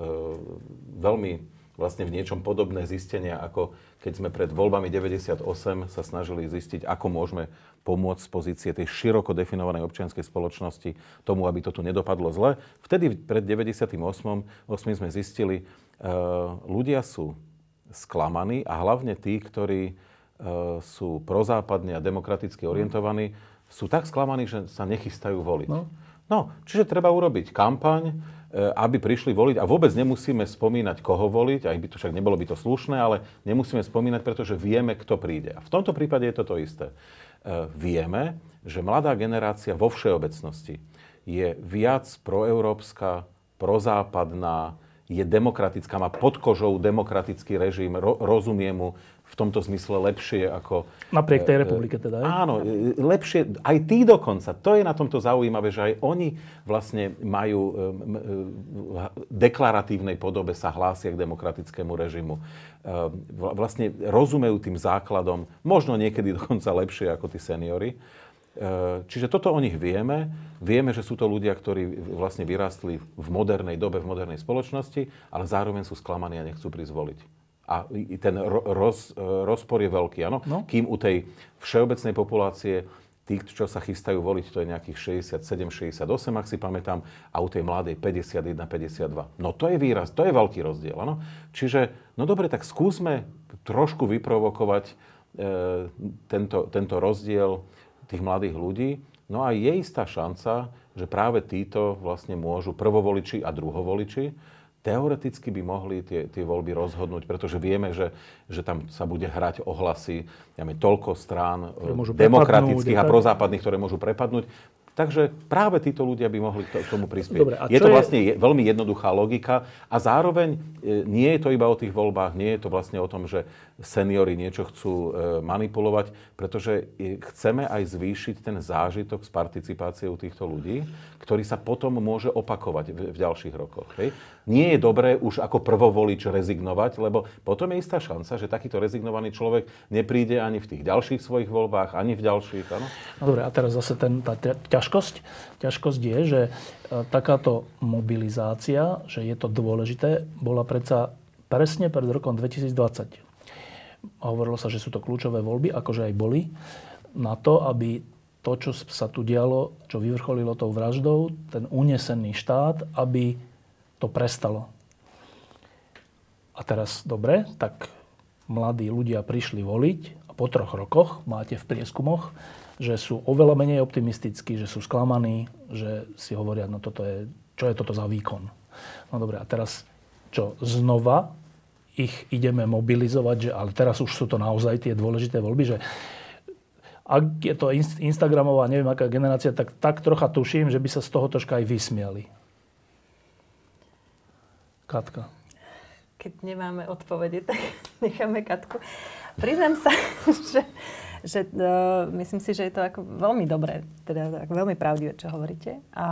veľmi vlastne v niečom podobné zistenia, ako keď sme pred voľbami 98 sa snažili zistiť, ako môžeme pomôcť z pozície tej široko definovanej občianskej spoločnosti tomu, aby to tu nedopadlo zle. Vtedy pred 98 8 sme zistili, uh, ľudia sú sklamaní a hlavne tí, ktorí uh, sú prozápadne a demokraticky orientovaní, sú tak sklamaní, že sa nechystajú voliť. No. No, čiže treba urobiť kampaň, E, aby prišli voliť a vôbec nemusíme spomínať, koho voliť, aj by to však nebolo by to slušné, ale nemusíme spomínať, pretože vieme, kto príde. A v tomto prípade je to to isté. E, vieme, že mladá generácia vo všeobecnosti je viac proeurópska, prozápadná, je demokratická, má pod kožou demokratický režim, ro, rozumie mu v tomto zmysle lepšie ako... Napriek tej republike teda, je? Áno, lepšie, aj tí dokonca. To je na tomto zaujímavé, že aj oni vlastne majú v deklaratívnej podobe sa hlásia k demokratickému režimu. Vlastne rozumejú tým základom, možno niekedy dokonca lepšie ako tí seniory. Čiže toto o nich vieme. Vieme, že sú to ľudia, ktorí vlastne vyrástli v modernej dobe, v modernej spoločnosti, ale zároveň sú sklamaní a nechcú prísť voliť. A ten roz, rozpor je veľký, áno? No. Kým u tej všeobecnej populácie tí, čo sa chystajú voliť, to je nejakých 67, 68, ak si pamätám, a u tej mladej 51, 52. No to je výraz, to je veľký rozdiel, áno? Čiže, no dobre, tak skúsme trošku vyprovokovať e, tento, tento rozdiel tých mladých ľudí. No a je istá šanca, že práve títo vlastne môžu prvovoliči a druhovoliči teoreticky by mohli tie, tie voľby rozhodnúť, pretože vieme, že, že tam sa bude hrať ohlasy, máme toľko strán demokratických a prozápadných, ktoré môžu prepadnúť. Takže práve títo ľudia by mohli k tomu prispieť. Dobre, je to vlastne je... veľmi jednoduchá logika a zároveň e, nie je to iba o tých voľbách, nie je to vlastne o tom, že seniory niečo chcú e, manipulovať, pretože chceme aj zvýšiť ten zážitok z participácie u týchto ľudí, ktorý sa potom môže opakovať v, v ďalších rokoch. Hej? Nie je dobré už ako prvovolič rezignovať, lebo potom je istá šanca, že takýto rezignovaný človek nepríde ani v tých ďalších svojich voľbách, ani v ďalších. Áno? No dobre, a teraz zase ten, tá ťažkosť. Ťažkosť je, že e, takáto mobilizácia, že je to dôležité, bola predsa presne pred rokom 2020 hovorilo sa, že sú to kľúčové voľby, akože aj boli, na to, aby to, čo sa tu dialo, čo vyvrcholilo tou vraždou, ten unesený štát, aby to prestalo. A teraz, dobre, tak mladí ľudia prišli voliť a po troch rokoch máte v prieskumoch, že sú oveľa menej optimistickí, že sú sklamaní, že si hovoria, no toto je, čo je toto za výkon. No dobre, a teraz čo, znova ich ideme mobilizovať, že ale teraz už sú to naozaj tie dôležité voľby, že ak je to Instagramová, neviem aká generácia, tak, tak trocha tuším, že by sa z toho troška aj vysmiali. Katka. keď nemáme odpovede, tak necháme Katku. Priznám sa, že, že uh, myslím si, že je to ako veľmi dobré, teda ako veľmi pravdivé, čo hovoríte. A,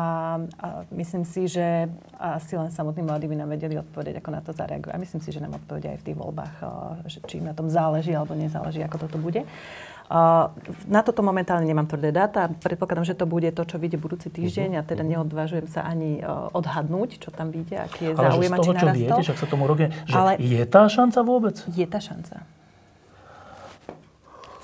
a myslím si, že asi len samotní mladí by nám vedeli odpovedať, ako na to zareagujú. A myslím si, že nám odpovedia aj v tých voľbách, uh, že či im na tom záleží alebo nezáleží, ako toto bude. Na toto momentálne nemám tvrdé dáta. Predpokladám, že to bude to, čo vyjde budúci týždeň uh-huh. a teda mhm. neodvážujem sa ani e, odhadnúť, čo tam vyjde, aký je záujem a či čo viete, však sa tomu roky, že Ale je tá šanca vôbec? Je tá šanca.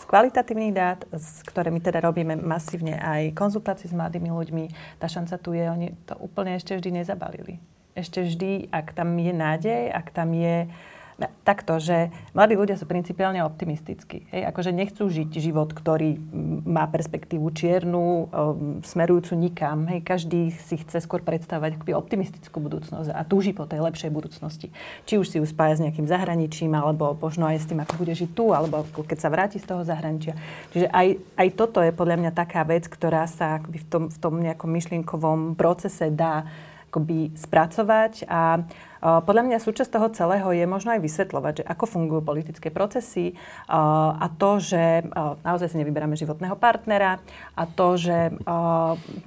Kvalitatívnych dát, s ktorými teda robíme masívne aj konzultácie s mladými ľuďmi, tá šanca tu je, oni to úplne ešte vždy nezabalili. Ešte vždy, ak tam je nádej, ak tam je uh, takto, že mladí ľudia sú principiálne optimistickí. Hej? Akože nechcú žiť život, ktorý má perspektívu čiernu, um, smerujúcu nikam. Hej? Každý si chce skôr predstavať optimistickú budúcnosť a túži po tej lepšej budúcnosti. Či už si ju spája s nejakým zahraničím, alebo možno aj s tým, ako bude žiť tu, alebo keď sa vráti z toho zahraničia. Čiže aj, aj toto je podľa mňa taká vec, ktorá sa akoby v, tom, v tom nejakom myšlienkovom procese dá akoby spracovať a podľa mňa súčasť toho celého je možno aj vysvetľovať, že ako fungujú politické procesy a to, že naozaj si nevyberáme životného partnera a to, že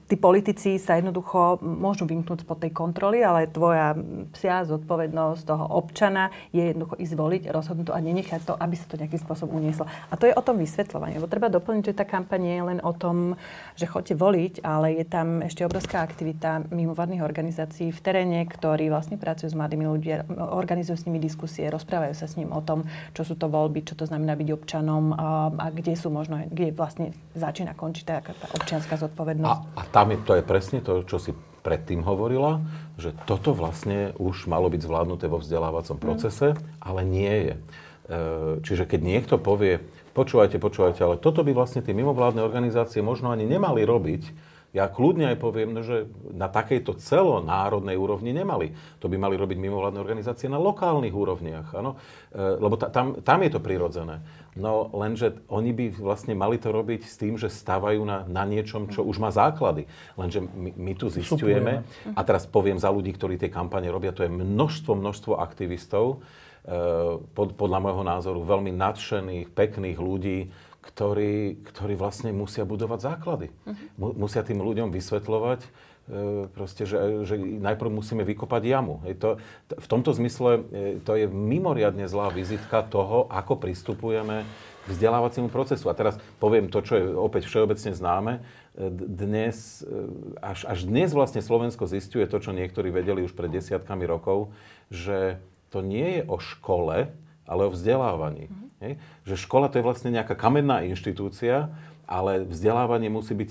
tí politici sa jednoducho môžu vymknúť spod tej kontroly, ale tvoja psia zodpovednosť toho občana je jednoducho ísť voliť, rozhodnúť to a nenechať to, aby sa to nejakým spôsobom unieslo. A to je o tom vysvetľovaní. Lebo treba doplniť, že tá kampaň nie je len o tom, že chodte voliť, ale je tam ešte obrovská aktivita mimovládnych organizácií v teréne, ktorí vlastne pracujú s mladými ľudia, organizujú s nimi diskusie, rozprávajú sa s ním o tom, čo sú to voľby, čo to znamená byť občanom a, a kde sú možno, kde vlastne začína končiť tá, tá občianská zodpovednosť. A, a tam je, to je presne to, čo si predtým hovorila, že toto vlastne už malo byť zvládnuté vo vzdelávacom mhm. procese, mm. ale nie je. E, čiže keď niekto povie, počúvajte, počúvajte, ale toto by vlastne tie mimovládne organizácie možno ani nemali robiť, ja kľudne aj poviem, no, že na takejto celonárodnej úrovni nemali. To by mali robiť mimovládne organizácie na lokálnych úrovniach, áno? E, lebo ta, tam, tam je to prirodzené. No lenže oni by vlastne mali to robiť s tým, že stávajú na, na niečom, čo už má základy. Lenže my, my tu zistujeme, a teraz poviem za ľudí, ktorí tie kampane robia, to je množstvo, množstvo aktivistov, e, pod, podľa môjho názoru veľmi nadšených, pekných ľudí, ktorí, ktorí vlastne musia budovať základy. Uh-huh. Musia tým ľuďom vysvetľovať, e, proste, že, že najprv musíme vykopať jamu. Je to, v tomto zmysle e, to je mimoriadne zlá vizitka toho, ako pristupujeme k vzdelávaciemu procesu. A teraz poviem to, čo je opäť všeobecne známe. E, dnes, až, až dnes vlastne Slovensko zistuje to, čo niektorí vedeli už pred desiatkami rokov, že to nie je o škole, ale o vzdelávaní. Mm-hmm. Hej? Že škola to je vlastne nejaká kamenná inštitúcia, ale vzdelávanie musí byť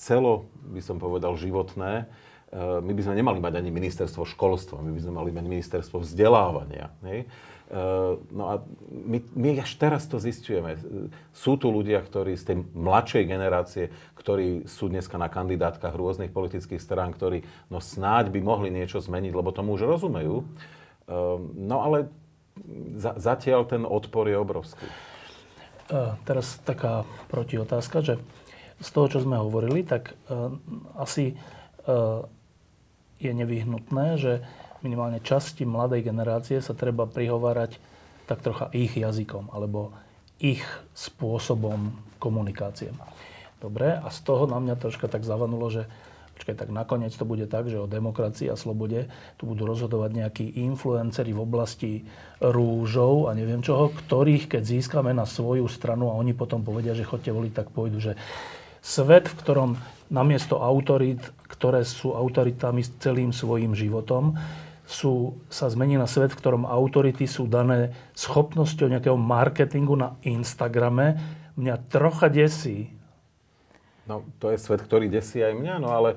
celo, by som povedal, životné. E, my by sme nemali mať ani ministerstvo školstva, my by sme mali mať ministerstvo vzdelávania. Hej? E, no a my, my až teraz to zistujeme. Sú tu ľudia, ktorí z tej mladšej generácie, ktorí sú dneska na kandidátkach rôznych politických strán, ktorí no snáď by mohli niečo zmeniť, lebo tomu už rozumejú. E, no ale zatiaľ ten odpor je obrovský. Uh, teraz taká protiotázka, že z toho, čo sme hovorili, tak uh, asi uh, je nevyhnutné, že minimálne časti mladej generácie sa treba prihovárať tak trocha ich jazykom alebo ich spôsobom komunikácie. Dobre, a z toho na mňa troška tak zavanulo, že Počkaj, tak nakoniec to bude tak, že o demokracii a slobode tu budú rozhodovať nejakí influenceri v oblasti rúžov a neviem čoho, ktorých keď získame na svoju stranu a oni potom povedia, že chodte voliť, tak pôjdu, že svet, v ktorom namiesto autorít, ktoré sú autoritami celým svojim životom, sú, sa zmení na svet, v ktorom autority sú dané schopnosťou nejakého marketingu na Instagrame. Mňa trocha desí, No, to je svet, ktorý desí aj mňa, no ale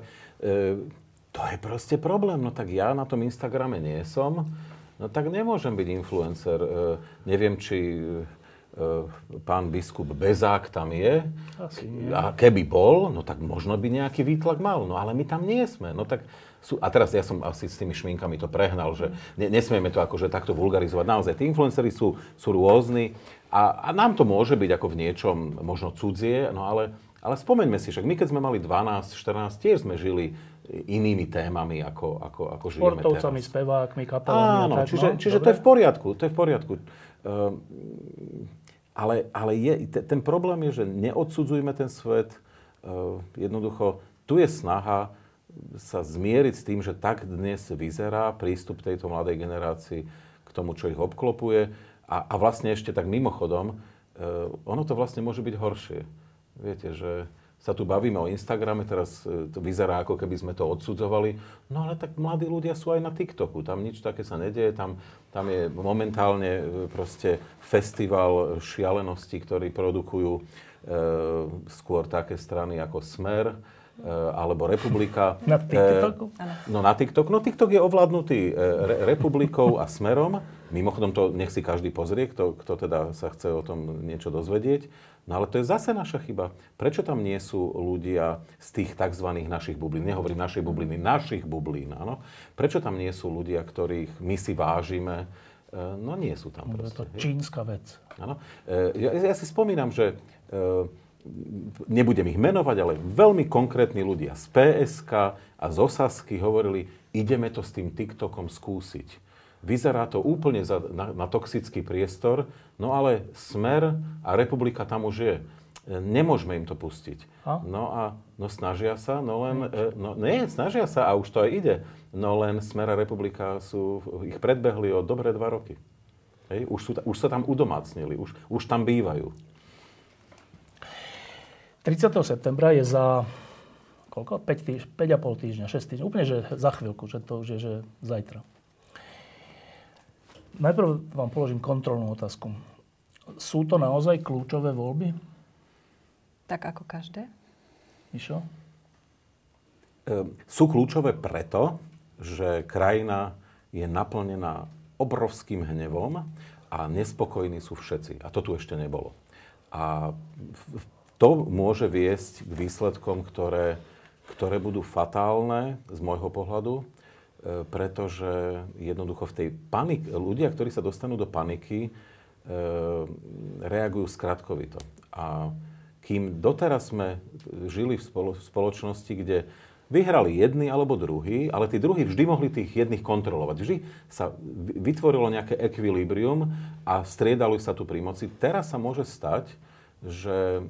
to je proste problém. No tak ja na tom Instagrame nie som, no tak nemôžem byť influencer. E, neviem, či e, pán biskup Bezák tam je. Asi nie. A keby bol, no tak možno by nejaký výtlak mal. No ale my tam nie sme. No tak sú, a teraz ja som asi s tými šminkami to prehnal, že ne, nesmieme to akože takto vulgarizovať. Naozaj, tí influenceri sú, sú rôzni a, a nám to môže byť ako v niečom možno cudzie, no ale ale spomeňme si, však my keď sme mali 12, 14, tiež sme žili inými témami, ako, ako, ako žijeme Sportovcami, teraz. spevákmi, kapelami. Áno, tak, čiže, no, čiže to je v poriadku, to je v poriadku. Uh, ale ale je, ten problém je, že neodsudzujme ten svet. Uh, jednoducho, tu je snaha sa zmieriť s tým, že tak dnes vyzerá prístup tejto mladej generácii k tomu, čo ich obklopuje. A, a vlastne ešte tak mimochodom, uh, ono to vlastne môže byť horšie. Viete, že sa tu bavíme o Instagrame, teraz e, to vyzerá ako keby sme to odsudzovali. No ale tak mladí ľudia sú aj na TikToku, tam nič také sa nedieje, tam, tam je momentálne e, proste festival šialenosti, ktorý produkujú e, skôr také strany ako Smer, e, alebo Republika. Na TikToku? E, no na TikTok. No TikTok je ovládnutý re, Republikou a Smerom. Mimochodom to nech si každý pozrie, kto, kto teda sa chce o tom niečo dozvedieť. No ale to je zase naša chyba. Prečo tam nie sú ľudia z tých tzv. našich bublín? Nehovorím našej bubliny, našich bublín, áno. Prečo tam nie sú ľudia, ktorých my si vážime? E, no nie sú tam no, proste. To je čínska vec. Áno. E, ja, ja si spomínam, že e, nebudem ich menovať, ale veľmi konkrétni ľudia z PSK a z Osasky hovorili, ideme to s tým TikTokom skúsiť. Vyzerá to úplne za, na, na toxický priestor, no ale Smer a Republika tam už je. Nemôžeme im to pustiť. A? No a no snažia sa, no len... E, no, nie, snažia sa a už to aj ide. No len Smer a Republika sú, ich predbehli o dobré dva roky. Hej? Už, sú, už sa tam udomácnili, už, už tam bývajú. 30. septembra je za koľko? 5, týž, 5,5 týždňa, 6 týždňa. Úplne, že za chvíľku, že to už je, že zajtra. Najprv vám položím kontrolnú otázku. Sú to naozaj kľúčové voľby? Tak ako každé. Mišo? Ehm, sú kľúčové preto, že krajina je naplnená obrovským hnevom a nespokojní sú všetci. A to tu ešte nebolo. A to môže viesť k výsledkom, ktoré, ktoré budú fatálne z môjho pohľadu pretože jednoducho v tej panik, ľudia, ktorí sa dostanú do paniky, e, reagujú skratkovito. A kým doteraz sme žili v spoločnosti, kde vyhrali jedni alebo druhí, ale tí druhí vždy mohli tých jedných kontrolovať. Vždy sa vytvorilo nejaké ekvilibrium a striedali sa tu pri moci. Teraz sa môže stať, že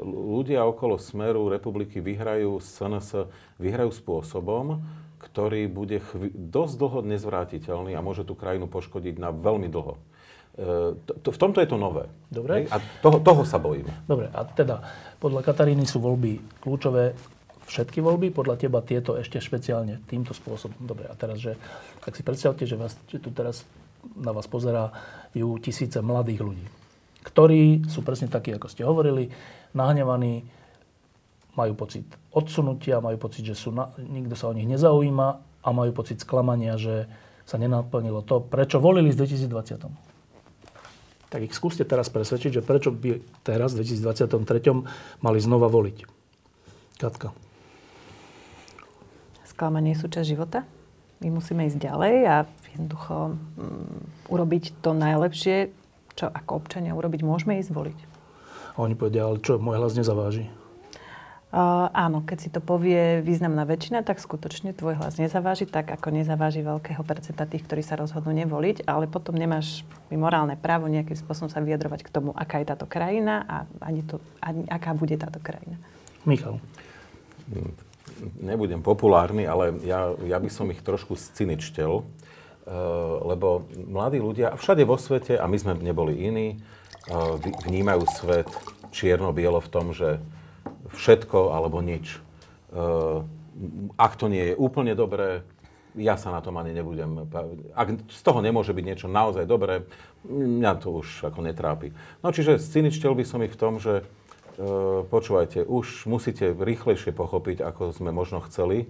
ľudia okolo Smeru republiky vyhrajú SNS, vyhrajú spôsobom, ktorý bude chvi- dosť dlho nezvrátiteľný a môže tú krajinu poškodiť na veľmi dlho. E, to, to, v tomto je to nové. Dobre. A toho, toho sa bojíme. Dobre, a teda podľa Kataríny sú voľby kľúčové všetky voľby, podľa teba tieto ešte špeciálne týmto spôsobom. Dobre, a teraz, že tak si predstavte, že, vás, že tu teraz na vás pozerajú tisíce mladých ľudí, ktorí sú presne takí, ako ste hovorili, nahnevaní, majú pocit odsunutia, majú pocit, že sú na, nikto sa o nich nezaujíma a majú pocit sklamania, že sa nenaplnilo to, prečo volili v 2020. Tak ich skúste teraz presvedčiť, že prečo by teraz v 2023 mali znova voliť. Katka. Sklamanie je súčasť života. My musíme ísť ďalej a jednoducho um, urobiť to najlepšie, čo ako občania urobiť môžeme ísť voliť. A oni povedia, ale čo, môj hlas nezaváži. Uh, áno, keď si to povie významná väčšina, tak skutočne tvoj hlas nezaváži, tak ako nezaváži veľkého percenta tých, ktorí sa rozhodnú nevoliť, ale potom nemáš morálne právo nejakým spôsobom sa vyjadrovať k tomu, aká je táto krajina a ani to, ani, aká bude táto krajina. Michal. Nebudem populárny, ale ja, ja by som ich trošku sciničtel, uh, lebo mladí ľudia, všade vo svete, a my sme neboli iní, uh, vnímajú svet čierno-bielo v tom, že všetko alebo nič. Uh, ak to nie je úplne dobré, ja sa na tom ani nebudem. Ak z toho nemôže byť niečo naozaj dobré, mňa to už ako netrápi. No čiže cyničtel by som ich v tom, že uh, počúvajte, už musíte rýchlejšie pochopiť, ako sme možno chceli,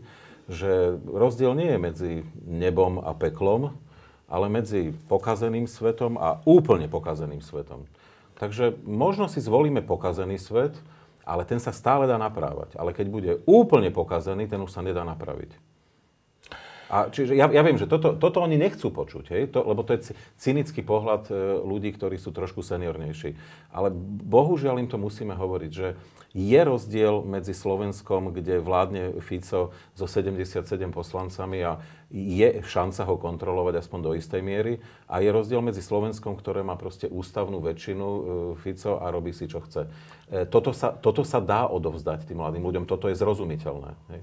že rozdiel nie je medzi nebom a peklom, ale medzi pokazeným svetom a úplne pokazeným svetom. Takže možno si zvolíme pokazený svet, ale ten sa stále dá naprávať. Ale keď bude úplne pokazený, ten už sa nedá napraviť. A čiže ja, ja viem, že toto, toto oni nechcú počuť, hej? To, lebo to je cynický pohľad e, ľudí, ktorí sú trošku seniornejší. Ale bohužiaľ im to musíme hovoriť, že je rozdiel medzi Slovenskom, kde vládne Fico so 77 poslancami a je šanca ho kontrolovať aspoň do istej miery. A je rozdiel medzi Slovenskom, ktoré má proste ústavnú väčšinu e, Fico a robí si, čo chce. E, toto sa, toto sa dá odovzdať tým mladým ľuďom, toto je zrozumiteľné. Hej?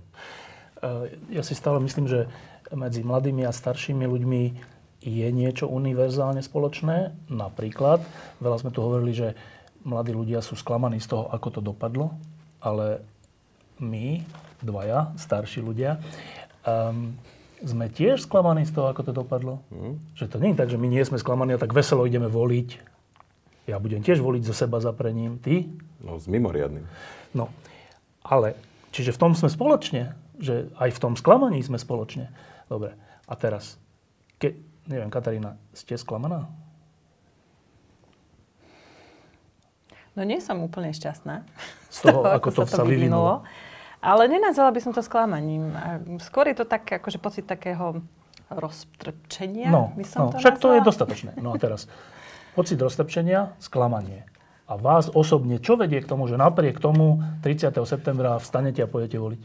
Ja si stále myslím, že medzi mladými a staršími ľuďmi je niečo univerzálne spoločné. Napríklad, veľa sme tu hovorili, že mladí ľudia sú sklamaní z toho, ako to dopadlo, ale my, dvaja, starší ľudia, um, sme tiež sklamaní z toho, ako to dopadlo. Mm. Že to nie je tak, že my nie sme sklamaní a tak veselo ideme voliť. Ja budem tiež voliť zo seba zaprením. Ty? No, s mimoriadným. No, ale, čiže v tom sme spoločne, že aj v tom sklamaní sme spoločne. Dobre, a teraz, ke, neviem, Katarína, ste sklamaná? No nie som úplne šťastná. Z toho, ako, ako to sa, to vyvinulo. Ale nenazvala by som to sklamaním. Skôr je to tak, akože pocit takého roztrpčenia. No, by som no to však nazvala. to je dostatočné. No a teraz, pocit roztrpčenia, sklamanie. A vás osobne, čo vedie k tomu, že napriek tomu 30. septembra vstanete a pôjdete voliť?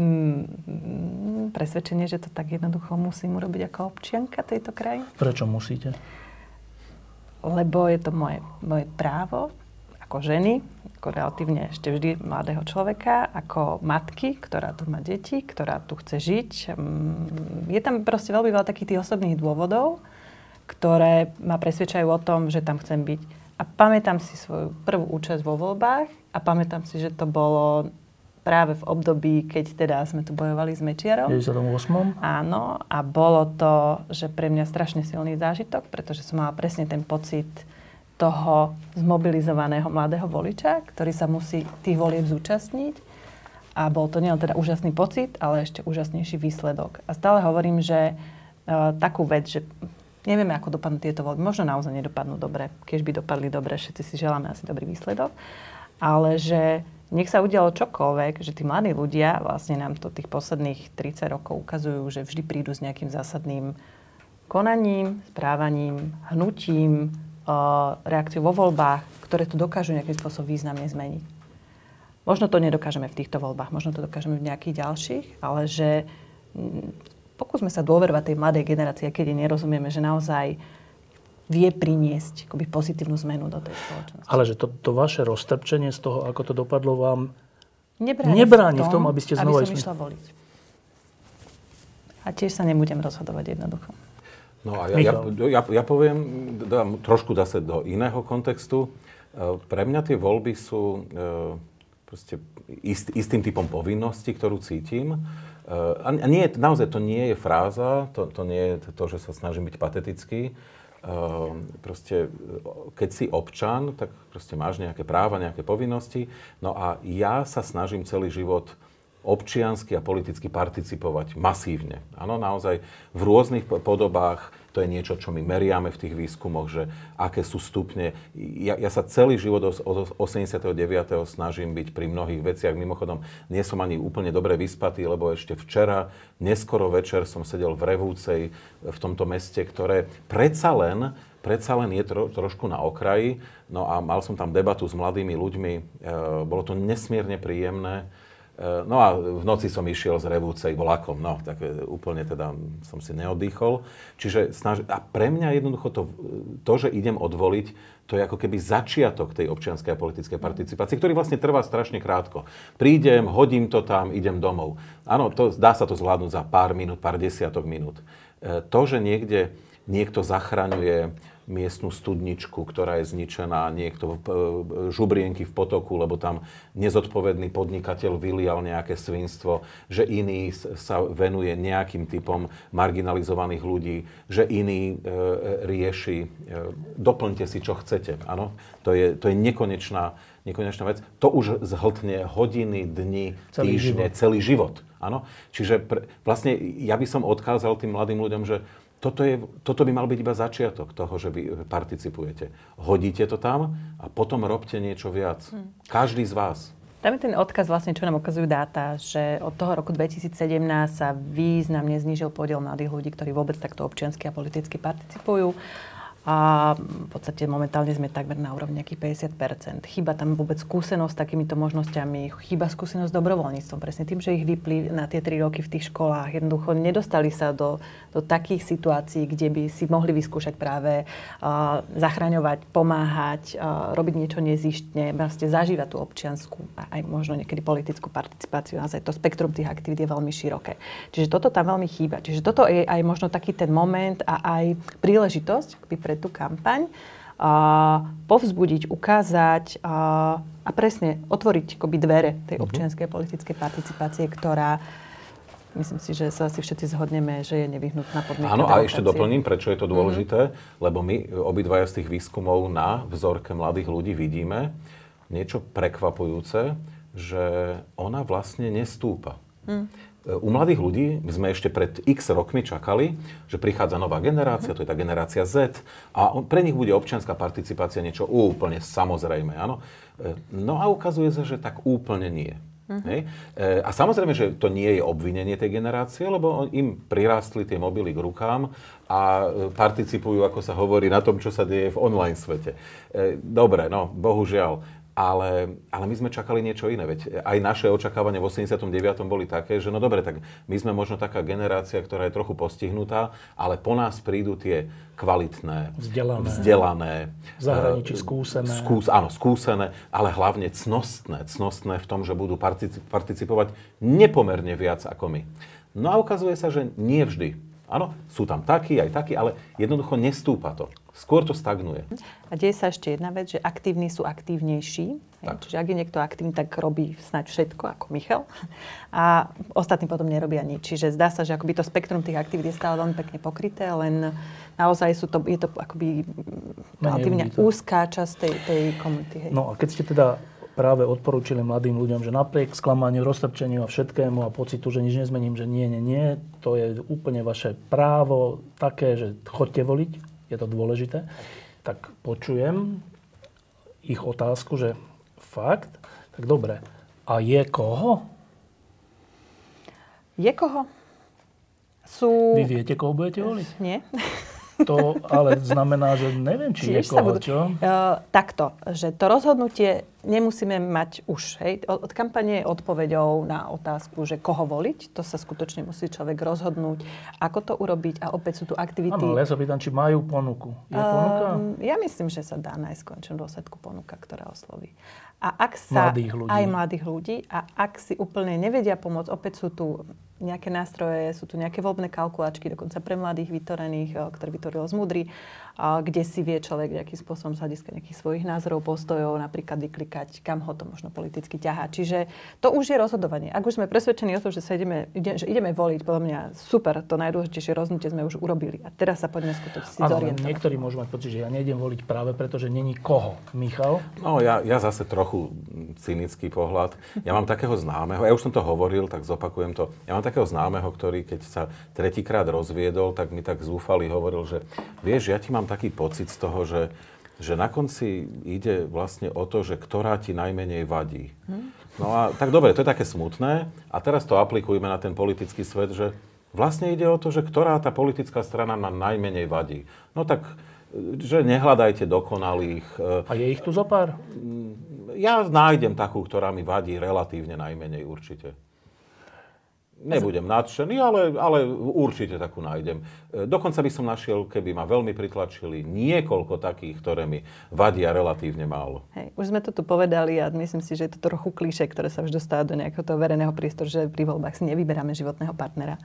Mm, presvedčenie, že to tak jednoducho musím urobiť ako občianka tejto krajiny. Prečo musíte? Lebo je to moje, moje právo ako ženy, ako relatívne ešte vždy mladého človeka, ako matky, ktorá tu má deti, ktorá tu chce žiť. Mm, je tam proste veľmi veľa takých tých osobných dôvodov, ktoré ma presvedčajú o tom, že tam chcem byť. A pamätám si svoju prvú účasť vo voľbách a pamätám si, že to bolo práve v období, keď teda sme tu bojovali s Mečiarom. 98. Áno, a bolo to, že pre mňa strašne silný zážitok, pretože som mala presne ten pocit toho zmobilizovaného mladého voliča, ktorý sa musí tých volieb zúčastniť. A bol to nielen teda úžasný pocit, ale ešte úžasnejší výsledok. A stále hovorím, že uh, takú vec, že nevieme, ako dopadnú tieto voľby. Možno naozaj nedopadnú dobre. Keď by dopadli dobre, všetci si želáme asi dobrý výsledok. Ale že nech sa udialo čokoľvek, že tí mladí ľudia, vlastne nám to tých posledných 30 rokov ukazujú, že vždy prídu s nejakým zásadným konaním, správaním, hnutím, reakciou vo voľbách, ktoré to dokážu nejakým spôsobom významne zmeniť. Možno to nedokážeme v týchto voľbách, možno to dokážeme v nejakých ďalších, ale že mm, pokúsme sa dôverovať tej mladej generácii, keď nerozumieme, že naozaj vie priniesť akoby pozitívnu zmenu do tej spoločnosti. Ale že to, to vaše roztrpčenie z toho, ako to dopadlo, vám nebráni, nebráni v, tom, v tom, aby ste znova aby som išla voliť. A tiež sa nebudem rozhodovať jednoducho. No a ja, ja, ja, ja poviem, dám trošku zase do iného kontextu. E, pre mňa tie voľby sú e, proste ist, istým typom povinnosti, ktorú cítim. E, a nie, naozaj to nie je fráza, to, to nie je to, že sa snažím byť patetický, Ehm, proste, keď si občan, tak proste máš nejaké práva, nejaké povinnosti. No a ja sa snažím celý život občiansky a politicky participovať masívne. Áno, naozaj v rôznych podobách, to je niečo, čo my meriame v tých výskumoch, že aké sú stupne. Ja, ja sa celý život od 89. snažím byť pri mnohých veciach. Mimochodom, nie som ani úplne dobre vyspatý, lebo ešte včera, neskoro večer som sedel v Revúcej, v tomto meste, ktoré predsa len predsa len je tro, trošku na okraji. No a mal som tam debatu s mladými ľuďmi. E, bolo to nesmierne príjemné. Eh, no a v noci som išiel z Revúcej vlakom, no, tak eh, úplne teda som si neoddychol. Čiže snaž... A pre mňa jednoducho to, to, že idem odvoliť, to je ako keby začiatok tej občianskej a politickej participácie, ktorý vlastne trvá strašne krátko. Prídem, hodím to tam, idem domov. Áno, to, dá sa to zvládnuť za pár minút, pár desiatok minút. Eh, to, že niekde niekto zachraňuje miestnú studničku, ktorá je zničená, niekto e, žubrienky v potoku, lebo tam nezodpovedný podnikateľ vylial nejaké svinstvo, že iný sa venuje nejakým typom marginalizovaných ľudí, že iný e, rieši, e, doplňte si, čo chcete. Áno, to je, to je nekonečná, nekonečná vec. To už zhltne hodiny, dni, celý týždne, život. celý život. Áno? Čiže pre, vlastne ja by som odkázal tým mladým ľuďom, že toto, je, toto by mal byť iba začiatok toho, že vy participujete. Hodíte to tam a potom robte niečo viac. Hm. Každý z vás. Tam je ten odkaz vlastne, čo nám ukazujú dáta, že od toho roku 2017 sa významne znížil podiel mladých ľudí, ktorí vôbec takto občiansky a politicky participujú a v podstate momentálne sme takmer na úrovni nejakých 50% Chyba tam vôbec skúsenosť s takýmito možnosťami, chyba skúsenosť s dobrovoľníctvom. Presne tým, že ich vypli na tie 3 roky v tých školách. Jednoducho nedostali sa do, do takých situácií, kde by si mohli vyskúšať práve uh, zachraňovať, pomáhať, uh, robiť niečo nezištne, vlastne zažívať tú občianskú a aj možno niekedy politickú participáciu. Naozaj to spektrum tých aktivít je veľmi široké. Čiže toto tam veľmi chýba. Čiže toto je aj možno taký ten moment a aj príležitosť pre tú kampaň, a povzbudiť, ukázať a, a presne otvoriť akoby dvere tej mhm. občianskej politickej participácie, ktorá myslím si, že sa asi všetci zhodneme, že je nevyhnutná podmienka Áno, a ešte doplním, prečo je to mhm. dôležité, mm-hmm. lebo my obidvaja z tých výskumov na vzorke mladých ľudí vidíme niečo prekvapujúce, že ona vlastne nestúpa. Mm. U mladých ľudí sme ešte pred x rokmi čakali, že prichádza nová generácia, to je tá generácia Z, a pre nich bude občianská participácia niečo úplne samozrejme, áno. E, no a ukazuje sa, že tak úplne nie. Uh-huh. Hej? E, a samozrejme, že to nie je obvinenie tej generácie, lebo im prirástli tie mobily k rukám a e, participujú, ako sa hovorí, na tom, čo sa deje v online svete. Dobre, no, bohužiaľ. Ale, ale my sme čakali niečo iné. Veď aj naše očakávania v 89. boli také, že no dobre, tak my sme možno taká generácia, ktorá je trochu postihnutá, ale po nás prídu tie kvalitné, vzdelané, vzdelané v zahraničí skúsené. Skús, áno, skúsené, ale hlavne cnostné. Cnostné v tom, že budú participovať nepomerne viac ako my. No a ukazuje sa, že nie vždy. Áno, sú tam takí, aj takí, ale jednoducho nestúpa to. Skôr to stagnuje. A deje sa ešte jedna vec, že aktívni sú aktívnejší. Čiže ak je niekto aktívny, tak robí snáď všetko, ako Michal. A ostatní potom nerobia nič. Čiže zdá sa, že akoby to spektrum tých aktivít je stále veľmi pekne pokryté, len naozaj sú to, je to akoby relatívne úzká časť tej, tej komunity. Hej. No a keď ste teda práve odporúčili mladým ľuďom, že napriek sklamaniu, roztrpčeniu a všetkému a pocitu, že nič nezmením, že nie, nie, nie, to je úplne vaše právo také, že chodte voliť, je to dôležité, tak počujem ich otázku, že fakt, tak dobre, a je koho? Je koho? Sú... Vy viete, koho budete voliť? Nie. To ale znamená, že neviem, či Čiže je koho, budú, čo? Uh, takto, že to rozhodnutie nemusíme mať už. Hej. Od, od kampane je odpoveďou na otázku, že koho voliť. To sa skutočne musí človek rozhodnúť, ako to urobiť. A opäť sú tu aktivity... Áno, ja sa pýtam, či majú ponuku. Je ponuka? Uh, ja myslím, že sa dá nájsť v končnom dôsledku ponuka, ktorá osloví. A ak sa... Mladých ľudí. Aj mladých ľudí. A ak si úplne nevedia pomôcť, opäť sú tu nejaké nástroje, sú tu nejaké voľbné kalkulačky, dokonca pre mladých vytvorených, eh, ktoré vytvoril Zmudry, kde si vie človek nejakým spôsobom z hľadiska nejakých svojich názorov, postojov napríklad vyklikať, kam ho to možno politicky ťahá. Čiže to už je rozhodovanie. Ak už sme presvedčení o tom, že, sa ideme, ide, že ideme voliť, podľa mňa super, to najdôležitejšie rozhodnutie sme už urobili. A teraz sa poďme skutočne zorientovať. Niektorí môžu mať pocit, že ja nejdem voliť práve preto, že není koho. Michal? No ja, ja zase trochu cynický pohľad. Ja mám takého známeho, ja už som to hovoril, tak zopakujem to. Ja mám takého známeho, ktorý keď sa tretíkrát rozviedol, tak mi tak zúfali hovoril, že vieš, ja ti mám taký pocit z toho, že, že na konci ide vlastne o to, že ktorá ti najmenej vadí. No a tak dobre, to je také smutné. A teraz to aplikujeme na ten politický svet, že vlastne ide o to, že ktorá tá politická strana nám najmenej vadí. No tak, že nehľadajte dokonalých. E, a je ich tu zo pár? Ja nájdem takú, ktorá mi vadí relatívne najmenej určite. Nebudem nadšený, ale, ale určite takú nájdem. E, dokonca by som našiel, keby ma veľmi pritlačili, niekoľko takých, ktoré mi vadia relatívne málo. Hej, už sme to tu povedali a myslím si, že je to trochu klíše, ktoré sa už dostáva do nejakého toho verejného priestoru, že pri voľbách si nevyberáme životného partnera.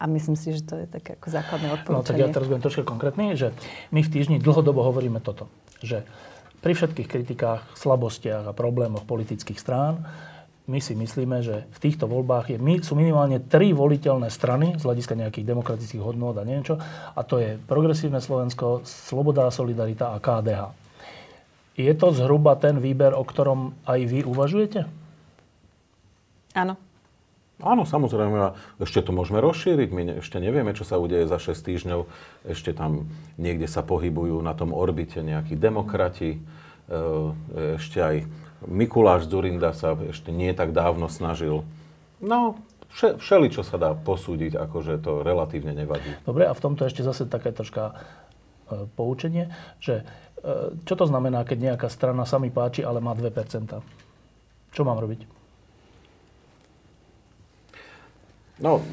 A myslím si, že to je také ako základné odporúčanie. No tak ja teraz budem troška konkrétny, že my v týždni dlhodobo hovoríme toto, že pri všetkých kritikách, slabostiach a problémoch politických strán my si myslíme, že v týchto voľbách je, sú minimálne tri voliteľné strany z hľadiska nejakých demokratických hodnôt a neviem čo. A to je Progresívne Slovensko, Sloboda a Solidarita a KDH. Je to zhruba ten výber, o ktorom aj vy uvažujete? Áno. Áno, samozrejme. ešte to môžeme rozšíriť. My ešte nevieme, čo sa udeje za 6 týždňov. Ešte tam niekde sa pohybujú na tom orbite nejakí demokrati. E, ešte aj Mikuláš Zurinda sa ešte nie tak dávno snažil. No, vše, všeli, čo sa dá posúdiť, akože to relatívne nevadí. Dobre, a v tomto ešte zase také troška e, poučenie, že e, čo to znamená, keď nejaká strana sa mi páči, ale má 2%? Čo mám robiť? No,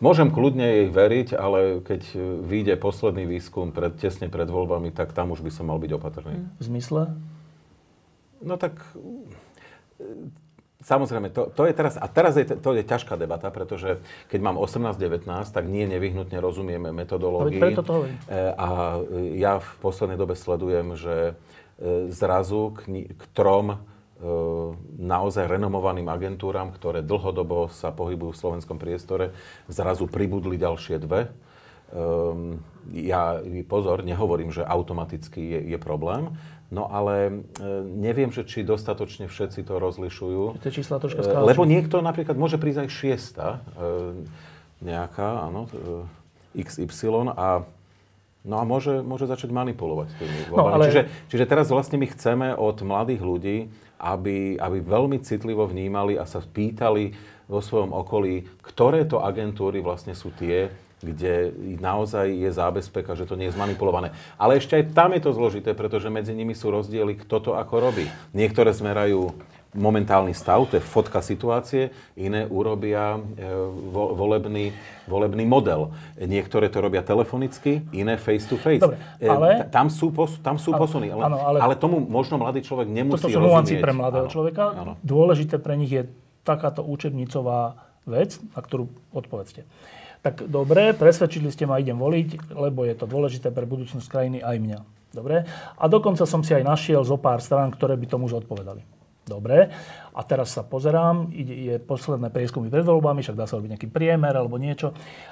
môžem kľudne jej veriť, ale keď vyjde posledný výskum pred, tesne pred voľbami, tak tam už by som mal byť opatrný. V zmysle? No tak Samozrejme, to, to je teraz, a teraz je, to je ťažká debata, pretože keď mám 18-19, tak nie nevyhnutne rozumieme metodológii. Preto to hovorím. A ja v poslednej dobe sledujem, že e, zrazu k, k trom e, naozaj renomovaným agentúram, ktoré dlhodobo sa pohybujú v slovenskom priestore, zrazu pribudli ďalšie dve. Um, ja, pozor, nehovorím, že automaticky je, je problém, No ale e, neviem, že či dostatočne všetci to rozlišujú. Tie čísla troška e, skáču. Lebo niekto napríklad môže prísť aj šiesta, e, nejaká, áno, XY a No a môže, môže začať manipulovať tými no, ale... čiže, čiže teraz vlastne my chceme od mladých ľudí, aby, aby veľmi citlivo vnímali a sa pýtali vo svojom okolí, ktoré to agentúry vlastne sú tie, kde naozaj je zábezpeka, že to nie je zmanipulované. Ale ešte aj tam je to zložité, pretože medzi nimi sú rozdiely, kto to ako robí. Niektoré zmerajú momentálny stav, to je fotka situácie, iné urobia e, vo, volebný, volebný model. Niektoré to robia telefonicky, iné face to face. Dobre, e, ale... tam sú, pos, tam sú posuny, ale, áno, ale... ale tomu možno mladý človek nemusí Toto sú rozumieť. pre mladého áno, človeka. Áno. Dôležité pre nich je takáto učebnicová vec, na ktorú odpovedzte. Tak dobre, presvedčili ste ma, idem voliť, lebo je to dôležité pre budúcnosť krajiny aj mňa. Dobre? A dokonca som si aj našiel zo pár strán, ktoré by tomu zodpovedali. Dobre. A teraz sa pozerám, ide, je posledné prieskumy pred voľbami, však dá sa robiť nejaký priemer alebo niečo,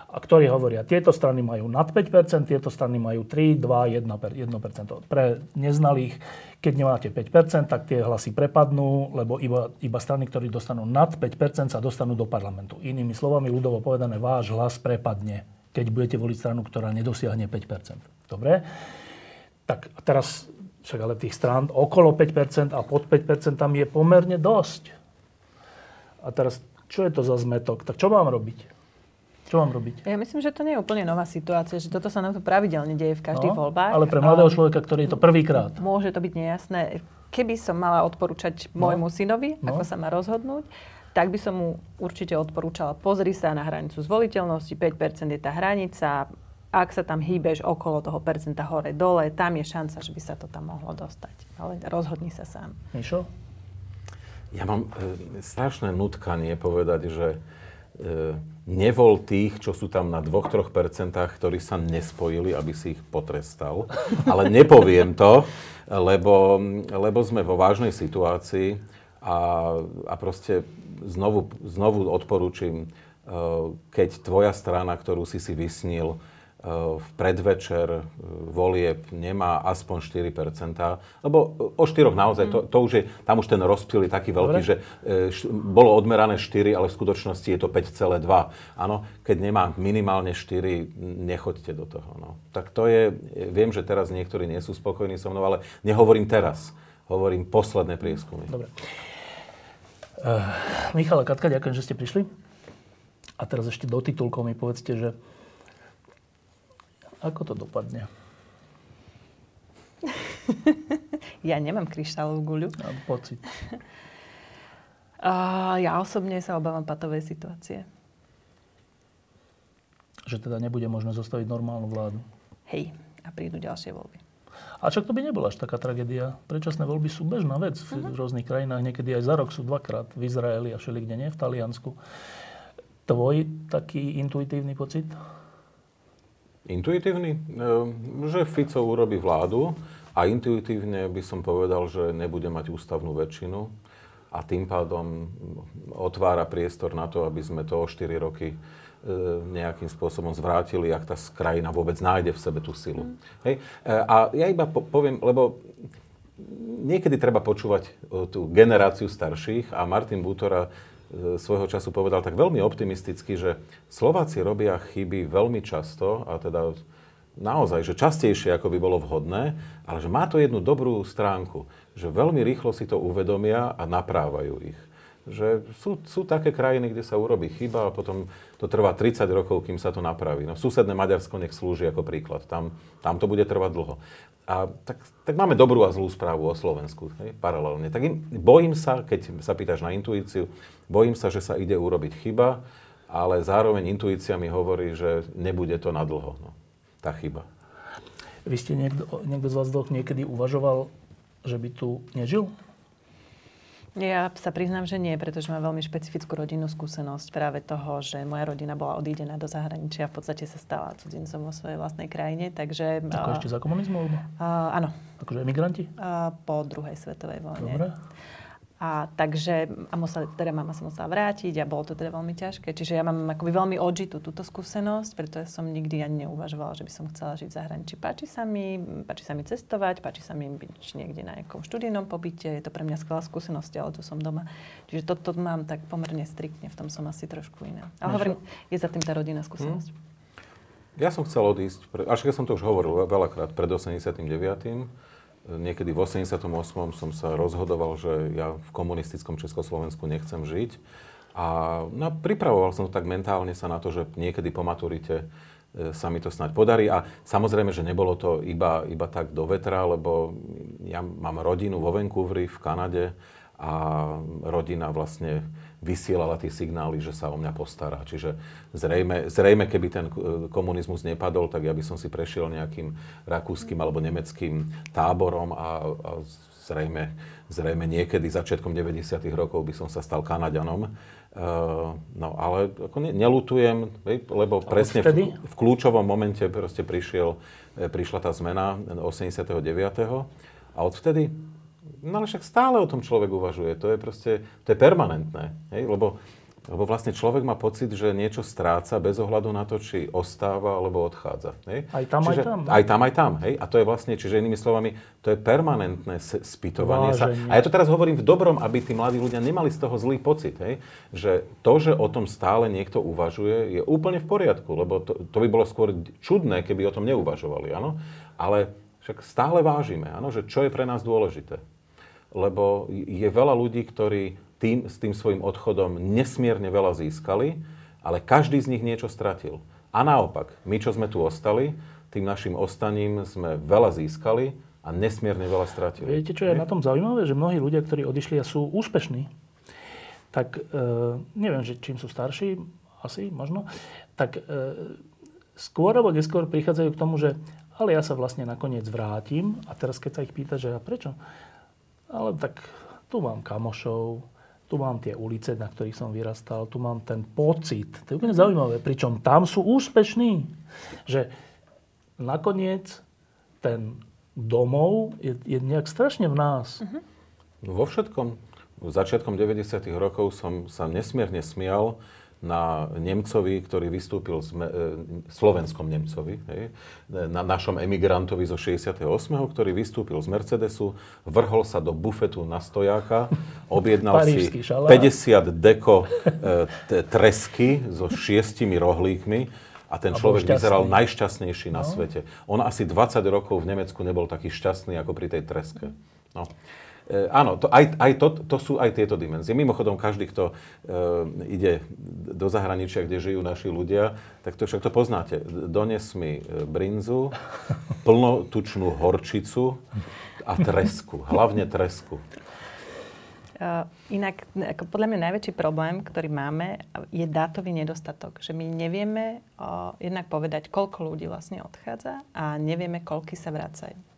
a ktorí hovoria, tieto strany majú nad 5%, tieto strany majú 3, 2, 1%. 1%. Pre neznalých, keď nemáte 5%, tak tie hlasy prepadnú, lebo iba, iba strany, ktorí dostanú nad 5%, sa dostanú do parlamentu. Inými slovami, ľudovo povedané, váš hlas prepadne, keď budete voliť stranu, ktorá nedosiahne 5%. Dobre? Tak teraz však ale tých strán okolo 5% a pod 5% tam je pomerne dosť. A teraz, čo je to za zmetok? Tak čo mám robiť? Čo mám robiť? Ja myslím, že to nie je úplne nová situácia, že toto sa nám to pravidelne deje v každých no, voľbách. Ale pre mladého človeka, ktorý je to prvýkrát. Môže to byť nejasné. Keby som mala odporúčať no. môjmu synovi, no. ako sa má rozhodnúť, tak by som mu určite odporúčala, pozri sa na hranicu zvoliteľnosti, 5% je tá hranica, ak sa tam hýbeš okolo toho percenta hore, dole, tam je šanca, že by sa to tam mohlo dostať. Ale rozhodni sa sám. Mišo? Ja mám e, strašné nutkanie povedať, že e, nevol tých, čo sú tam na 2-3 percentách, ktorí sa nespojili, aby si ich potrestal. Ale nepoviem to, lebo, lebo sme vo vážnej situácii a, a proste znovu, znovu odporúčim, e, keď tvoja strana, ktorú si si vysnil, v predvečer e, volieb nemá aspoň 4%, lebo o 4 naozaj, to, to už je, tam už ten rozptyl je taký veľký, Dobre. že e, š, bolo odmerané 4, ale v skutočnosti je to 5,2. Áno, keď nemá minimálne 4, nechoďte do toho. No. Tak to je, viem, že teraz niektorí nie sú spokojní so mnou, ale nehovorím teraz. Hovorím posledné prieskumy. Dobre. Uh, Michal a Katka, ďakujem, že ste prišli. A teraz ešte do titulkov mi povedzte, že ako to dopadne? ja nemám kryštálovú guľu. Mám pocit. A ja osobne sa obávam patovej situácie. Že teda nebude možné zostaviť normálnu vládu. Hej, a prídu ďalšie voľby. A však to by nebola až taká tragédia. Predčasné voľby sú bežná vec v uh-huh. rôznych krajinách. Niekedy aj za rok sú dvakrát v Izraeli a všelikde nie, v Taliansku. Tvoj taký intuitívny pocit? Intuitívny? Ehm, že Fico urobí vládu a intuitívne by som povedal, že nebude mať ústavnú väčšinu a tým pádom otvára priestor na to, aby sme to o 4 roky ehm, nejakým spôsobom zvrátili, ak tá krajina vôbec nájde v sebe tú silu. Mm. Hej? E, a ja iba poviem, lebo niekedy treba počúvať tú generáciu starších a Martin Bútora E, svojho času povedal tak veľmi optimisticky, že Slováci robia chyby veľmi často, a teda naozaj, že častejšie, ako by bolo vhodné, ale že má to jednu dobrú stránku, že veľmi rýchlo si to uvedomia a naprávajú ich. Že sú, sú také krajiny, kde sa urobí chyba a potom to trvá 30 rokov, kým sa to napraví. No, susedné Maďarsko nech slúži ako príklad. Tam, tam to bude trvať dlho. A tak, tak máme dobrú a zlú správu o Slovensku, hej, paralelne. Tak im, bojím sa, keď sa pýtaš na intuíciu, bojím sa, že sa ide urobiť chyba, ale zároveň intuícia mi hovorí, že nebude to na dlho, no, tá chyba. Vy ste niekto, niekto z vás dvoch niekedy uvažoval, že by tu nežil? Ja sa priznám, že nie, pretože mám veľmi špecifickú rodinnú skúsenosť práve toho, že moja rodina bola odídená do zahraničia a v podstate sa stala cudzincom vo svojej vlastnej krajine. Takže, Ako ešte za komunizmu? Uh, áno. Akože emigranti? Uh, po druhej svetovej vojne. Dobre. A takže, a musela, teda mama sa musela vrátiť a bolo to teda veľmi ťažké. Čiže ja mám akoby veľmi odžitú túto skúsenosť, preto ja som nikdy ani neuvažovala, že by som chcela žiť v zahraničí. Páči sa mi, páči sa mi cestovať, páči sa mi byť niekde na nejakom študijnom pobyte, je to pre mňa skvelá skúsenosť, ale tu som doma. Čiže toto mám tak pomerne striktne, v tom som asi trošku iná. Ale hovorím, je za tým tá rodinná skúsenosť. Hmm. Ja som chcel odísť, až keď som to už hovoril veľakrát, pred 89 niekedy v 88. som sa rozhodoval, že ja v komunistickom Československu nechcem žiť. A no, pripravoval som to tak mentálne sa na to, že niekedy po maturite e, sa mi to snáď podarí. A samozrejme, že nebolo to iba, iba tak do vetra, lebo ja mám rodinu vo Vancouveri v Kanade a rodina vlastne vysielala tie signály, že sa o mňa postará. Čiže zrejme, zrejme, keby ten komunizmus nepadol, tak ja by som si prešiel nejakým rakúskym alebo nemeckým táborom a, a zrejme, zrejme niekedy začiatkom 90. rokov by som sa stal Kanaďanom. Uh, no ale ako ne, nelutujem, lebo presne v, v kľúčovom momente proste prišiel, e, prišla tá zmena 89. A odvtedy No ale však stále o tom človek uvažuje. To je proste, to je permanentné. Hej? Lebo, lebo vlastne človek má pocit, že niečo stráca bez ohľadu na to, či ostáva alebo odchádza. Hej? Aj tam, čiže, aj tam. Aj tam, aj tam. Hej? A to je vlastne, čiže inými slovami, to je permanentné spýtovanie sa. A ja to teraz hovorím v dobrom, aby tí mladí ľudia nemali z toho zlý pocit. Hej? Že to, že o tom stále niekto uvažuje, je úplne v poriadku. Lebo to, to by bolo skôr čudné, keby o tom neuvažovali. Áno? Ale však stále vážime, áno, že čo je pre nás dôležité. Lebo je veľa ľudí, ktorí tým, s tým svojim odchodom nesmierne veľa získali, ale každý z nich niečo stratil. A naopak, my, čo sme tu ostali, tým našim ostaním sme veľa získali a nesmierne veľa stratili. Viete, čo je na tom zaujímavé? Že mnohí ľudia, ktorí odišli a sú úspešní, tak e, neviem, že čím sú starší, asi, možno, tak e, skôr alebo neskôr prichádzajú k tomu, že ale ja sa vlastne nakoniec vrátim a teraz keď sa ich pýta, že a prečo? Ale tak tu mám kamošov, tu mám tie ulice, na ktorých som vyrastal, tu mám ten pocit. To je úplne zaujímavé. Pričom tam sú úspešní. Že nakoniec ten domov je, je nejak strašne v nás. Uh-huh. Vo všetkom. Začiatkom 90. rokov som sa nesmierne smial na Nemcovi, ktorý vystúpil, z, e, slovenskom Nemcovi, hej, na našom emigrantovi zo 68., ktorý vystúpil z Mercedesu, vrhol sa do bufetu na stojáka, objednal si 50 deko e, tresky so šiestimi rohlíkmi a ten človek vyzeral najšťastnejší na no. svete. On asi 20 rokov v Nemecku nebol taký šťastný ako pri tej treske. No. E, áno, to, aj, aj to, to sú aj tieto dimenzie. Mimochodom, každý, kto e, ide do zahraničia, kde žijú naši ľudia, tak to však to poznáte. Dones mi e, brinzu, plnotučnú horčicu a tresku. Hlavne tresku. Uh, inak, ako podľa mňa najväčší problém, ktorý máme, je dátový nedostatok. Že my nevieme uh, jednak povedať, koľko ľudí vlastne odchádza a nevieme, koľky sa vracajú.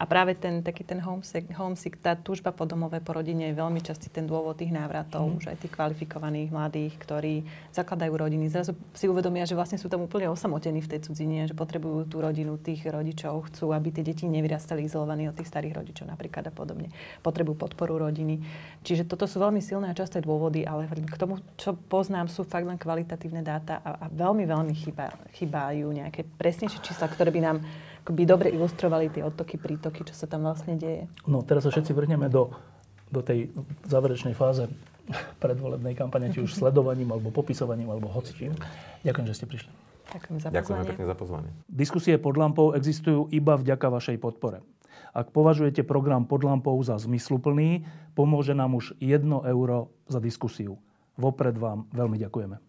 A práve ten taký ten homesick, homesick, tá túžba po domove, po rodine je veľmi častý ten dôvod tých návratov, mm. už aj tých kvalifikovaných mladých, ktorí zakladajú rodiny. Zrazu si uvedomia, že vlastne sú tam úplne osamotení v tej cudzine, že potrebujú tú rodinu tých rodičov, chcú, aby tie deti nevyrastali izolovaní od tých starých rodičov napríklad a podobne. Potrebujú podporu rodiny. Čiže toto sú veľmi silné a časté dôvody, ale k tomu, čo poznám, sú fakt len kvalitatívne dáta a, a veľmi, veľmi chýba, chýbajú nejaké presnejšie čísla, ktoré by nám akoby dobre ilustrovali tie odtoky, prítoky, čo sa tam vlastne deje. No teraz sa všetci vrhneme do, do tej záverečnej fáze predvolebnej kampane, či už sledovaním, alebo popisovaním, alebo hocičím. Ďakujem, že ste prišli. Ďakujem za pozvanie. Ďakujeme pekne za pozvanie. Diskusie pod lampou existujú iba vďaka vašej podpore. Ak považujete program pod lampou za zmysluplný, pomôže nám už 1 euro za diskusiu. Vopred vám veľmi ďakujeme.